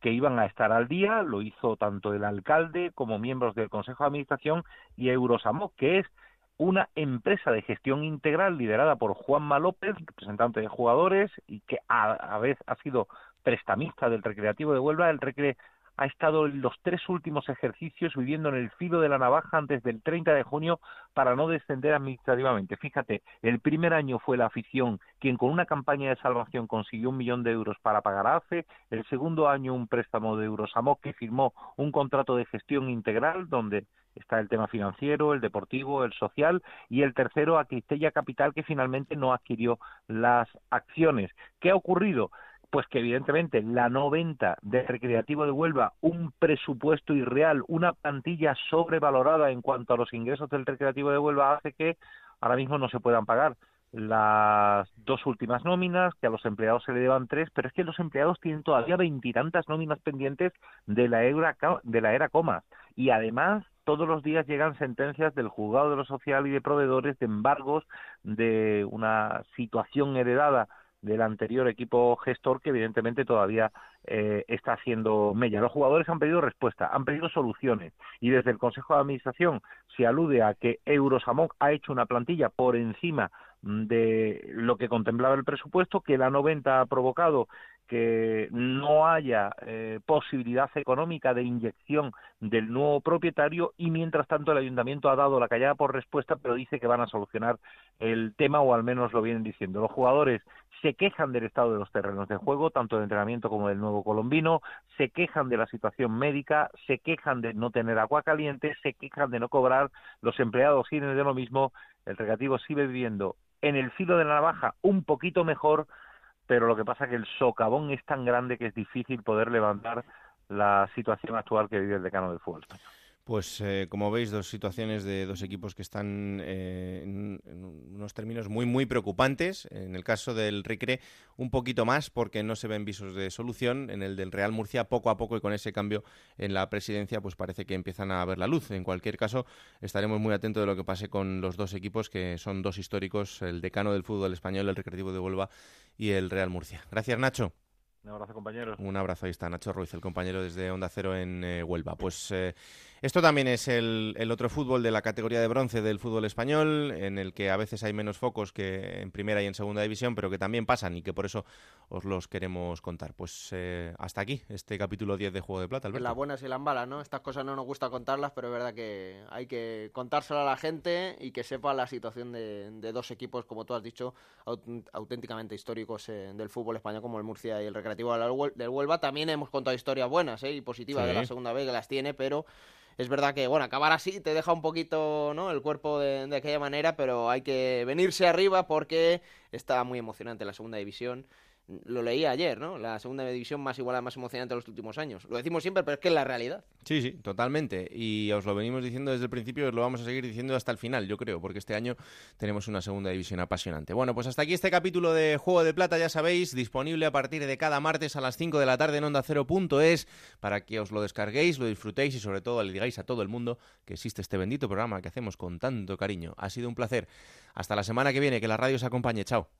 que iban a estar al día, lo hizo tanto el alcalde como miembros del Consejo de Administración y Eurosamo, que es una empresa de gestión integral liderada por Juanma López, representante de jugadores, y que a, a vez ha sido prestamista del Recreativo de Huelva. El Recre ha estado en los tres últimos ejercicios viviendo en el filo de la navaja antes del 30 de junio para no descender administrativamente. Fíjate, el primer año fue la afición quien con una campaña de salvación consiguió un millón de euros para pagar a AFE, el segundo año un préstamo de Eurosamok que firmó un contrato de gestión integral donde está el tema financiero, el deportivo, el social y el tercero a Cristella Capital que finalmente no adquirió las acciones. ¿Qué ha ocurrido? Pues que evidentemente la no venta del Recreativo de Huelva, un presupuesto irreal, una plantilla sobrevalorada en cuanto a los ingresos del Recreativo de Huelva hace que ahora mismo no se puedan pagar las dos últimas nóminas, que a los empleados se le deban tres, pero es que los empleados tienen todavía veintitantas nóminas pendientes de la era, de la era coma. Y además todos los días llegan sentencias del juzgado de lo social y de proveedores de embargos de una situación heredada del anterior equipo gestor que evidentemente todavía eh, está haciendo mella. Los jugadores han pedido respuesta, han pedido soluciones y desde el Consejo de Administración se alude a que Eurosamón ha hecho una plantilla por encima de lo que contemplaba el presupuesto, que la 90 ha provocado que no haya eh, posibilidad económica de inyección del nuevo propietario y mientras tanto el ayuntamiento ha dado la callada por respuesta pero dice que van a solucionar el tema o al menos lo vienen diciendo. Los jugadores se quejan del estado de los terrenos de juego, tanto de entrenamiento como del nuevo colombino, se quejan de la situación médica, se quejan de no tener agua caliente, se quejan de no cobrar, los empleados siguen de lo mismo, el recreativo sigue viviendo en el filo de la navaja un poquito mejor, pero lo que pasa es que el socavón es tan grande que es difícil poder levantar la situación actual que vive el decano del fútbol. Pues eh, como veis, dos situaciones de dos equipos que están eh, en, unos términos muy, muy preocupantes. En el caso del Recre, un poquito más porque no se ven visos de solución. En el del Real Murcia, poco a poco y con ese cambio en la presidencia, pues parece que empiezan a ver la luz. En cualquier caso, estaremos muy atentos de lo que pase con los dos equipos que son dos históricos, el decano del fútbol español, el Recreativo de Huelva y el Real Murcia. Gracias, Nacho. Un abrazo, compañero. Un abrazo, ahí está Nacho Ruiz, el compañero desde Onda Cero en eh, Huelva. Pues esto también es el, otro fútbol de la categoría de bronce del fútbol español, en el que a veces hay menos focos que en primera y en segunda división, pero que también pasan y que por eso os los queremos contar. Pues eh, hasta aquí este capítulo 10 de Juego de Plata, Alberto. Las buenas y las malas, ¿no? Estas cosas no nos gusta contarlas, pero es verdad que hay que contárselo a la gente y que sepa la situación de, dos equipos, como tú has dicho, auténticamente históricos eh, del fútbol español, como el Murcia y el Recreativo del Huelva. También hemos contado historias buenas ¿eh? y positivas de la segunda vez que las tiene, pero es verdad que, bueno, acabar así te deja un poquito, ¿no? El cuerpo de, de aquella manera, pero hay que venirse arriba porque está muy emocionante la segunda división lo leí ayer, ¿no? La segunda división más igualada, más emocionante de los últimos años. Lo decimos siempre, pero es que es la realidad. Sí, sí, totalmente. Y os lo venimos diciendo desde el principio y os lo vamos a seguir diciendo hasta el final, yo creo, porque este año tenemos una segunda división apasionante. Bueno, pues hasta aquí este capítulo de Juego de Plata, ya sabéis, disponible a partir de cada martes a las 5 de la tarde en onda es para que os lo descarguéis, lo disfrutéis y sobre todo le digáis a todo el mundo que existe este bendito programa que hacemos con tanto cariño. Ha sido un placer. Hasta la semana que viene, que la radio os acompañe. Chao.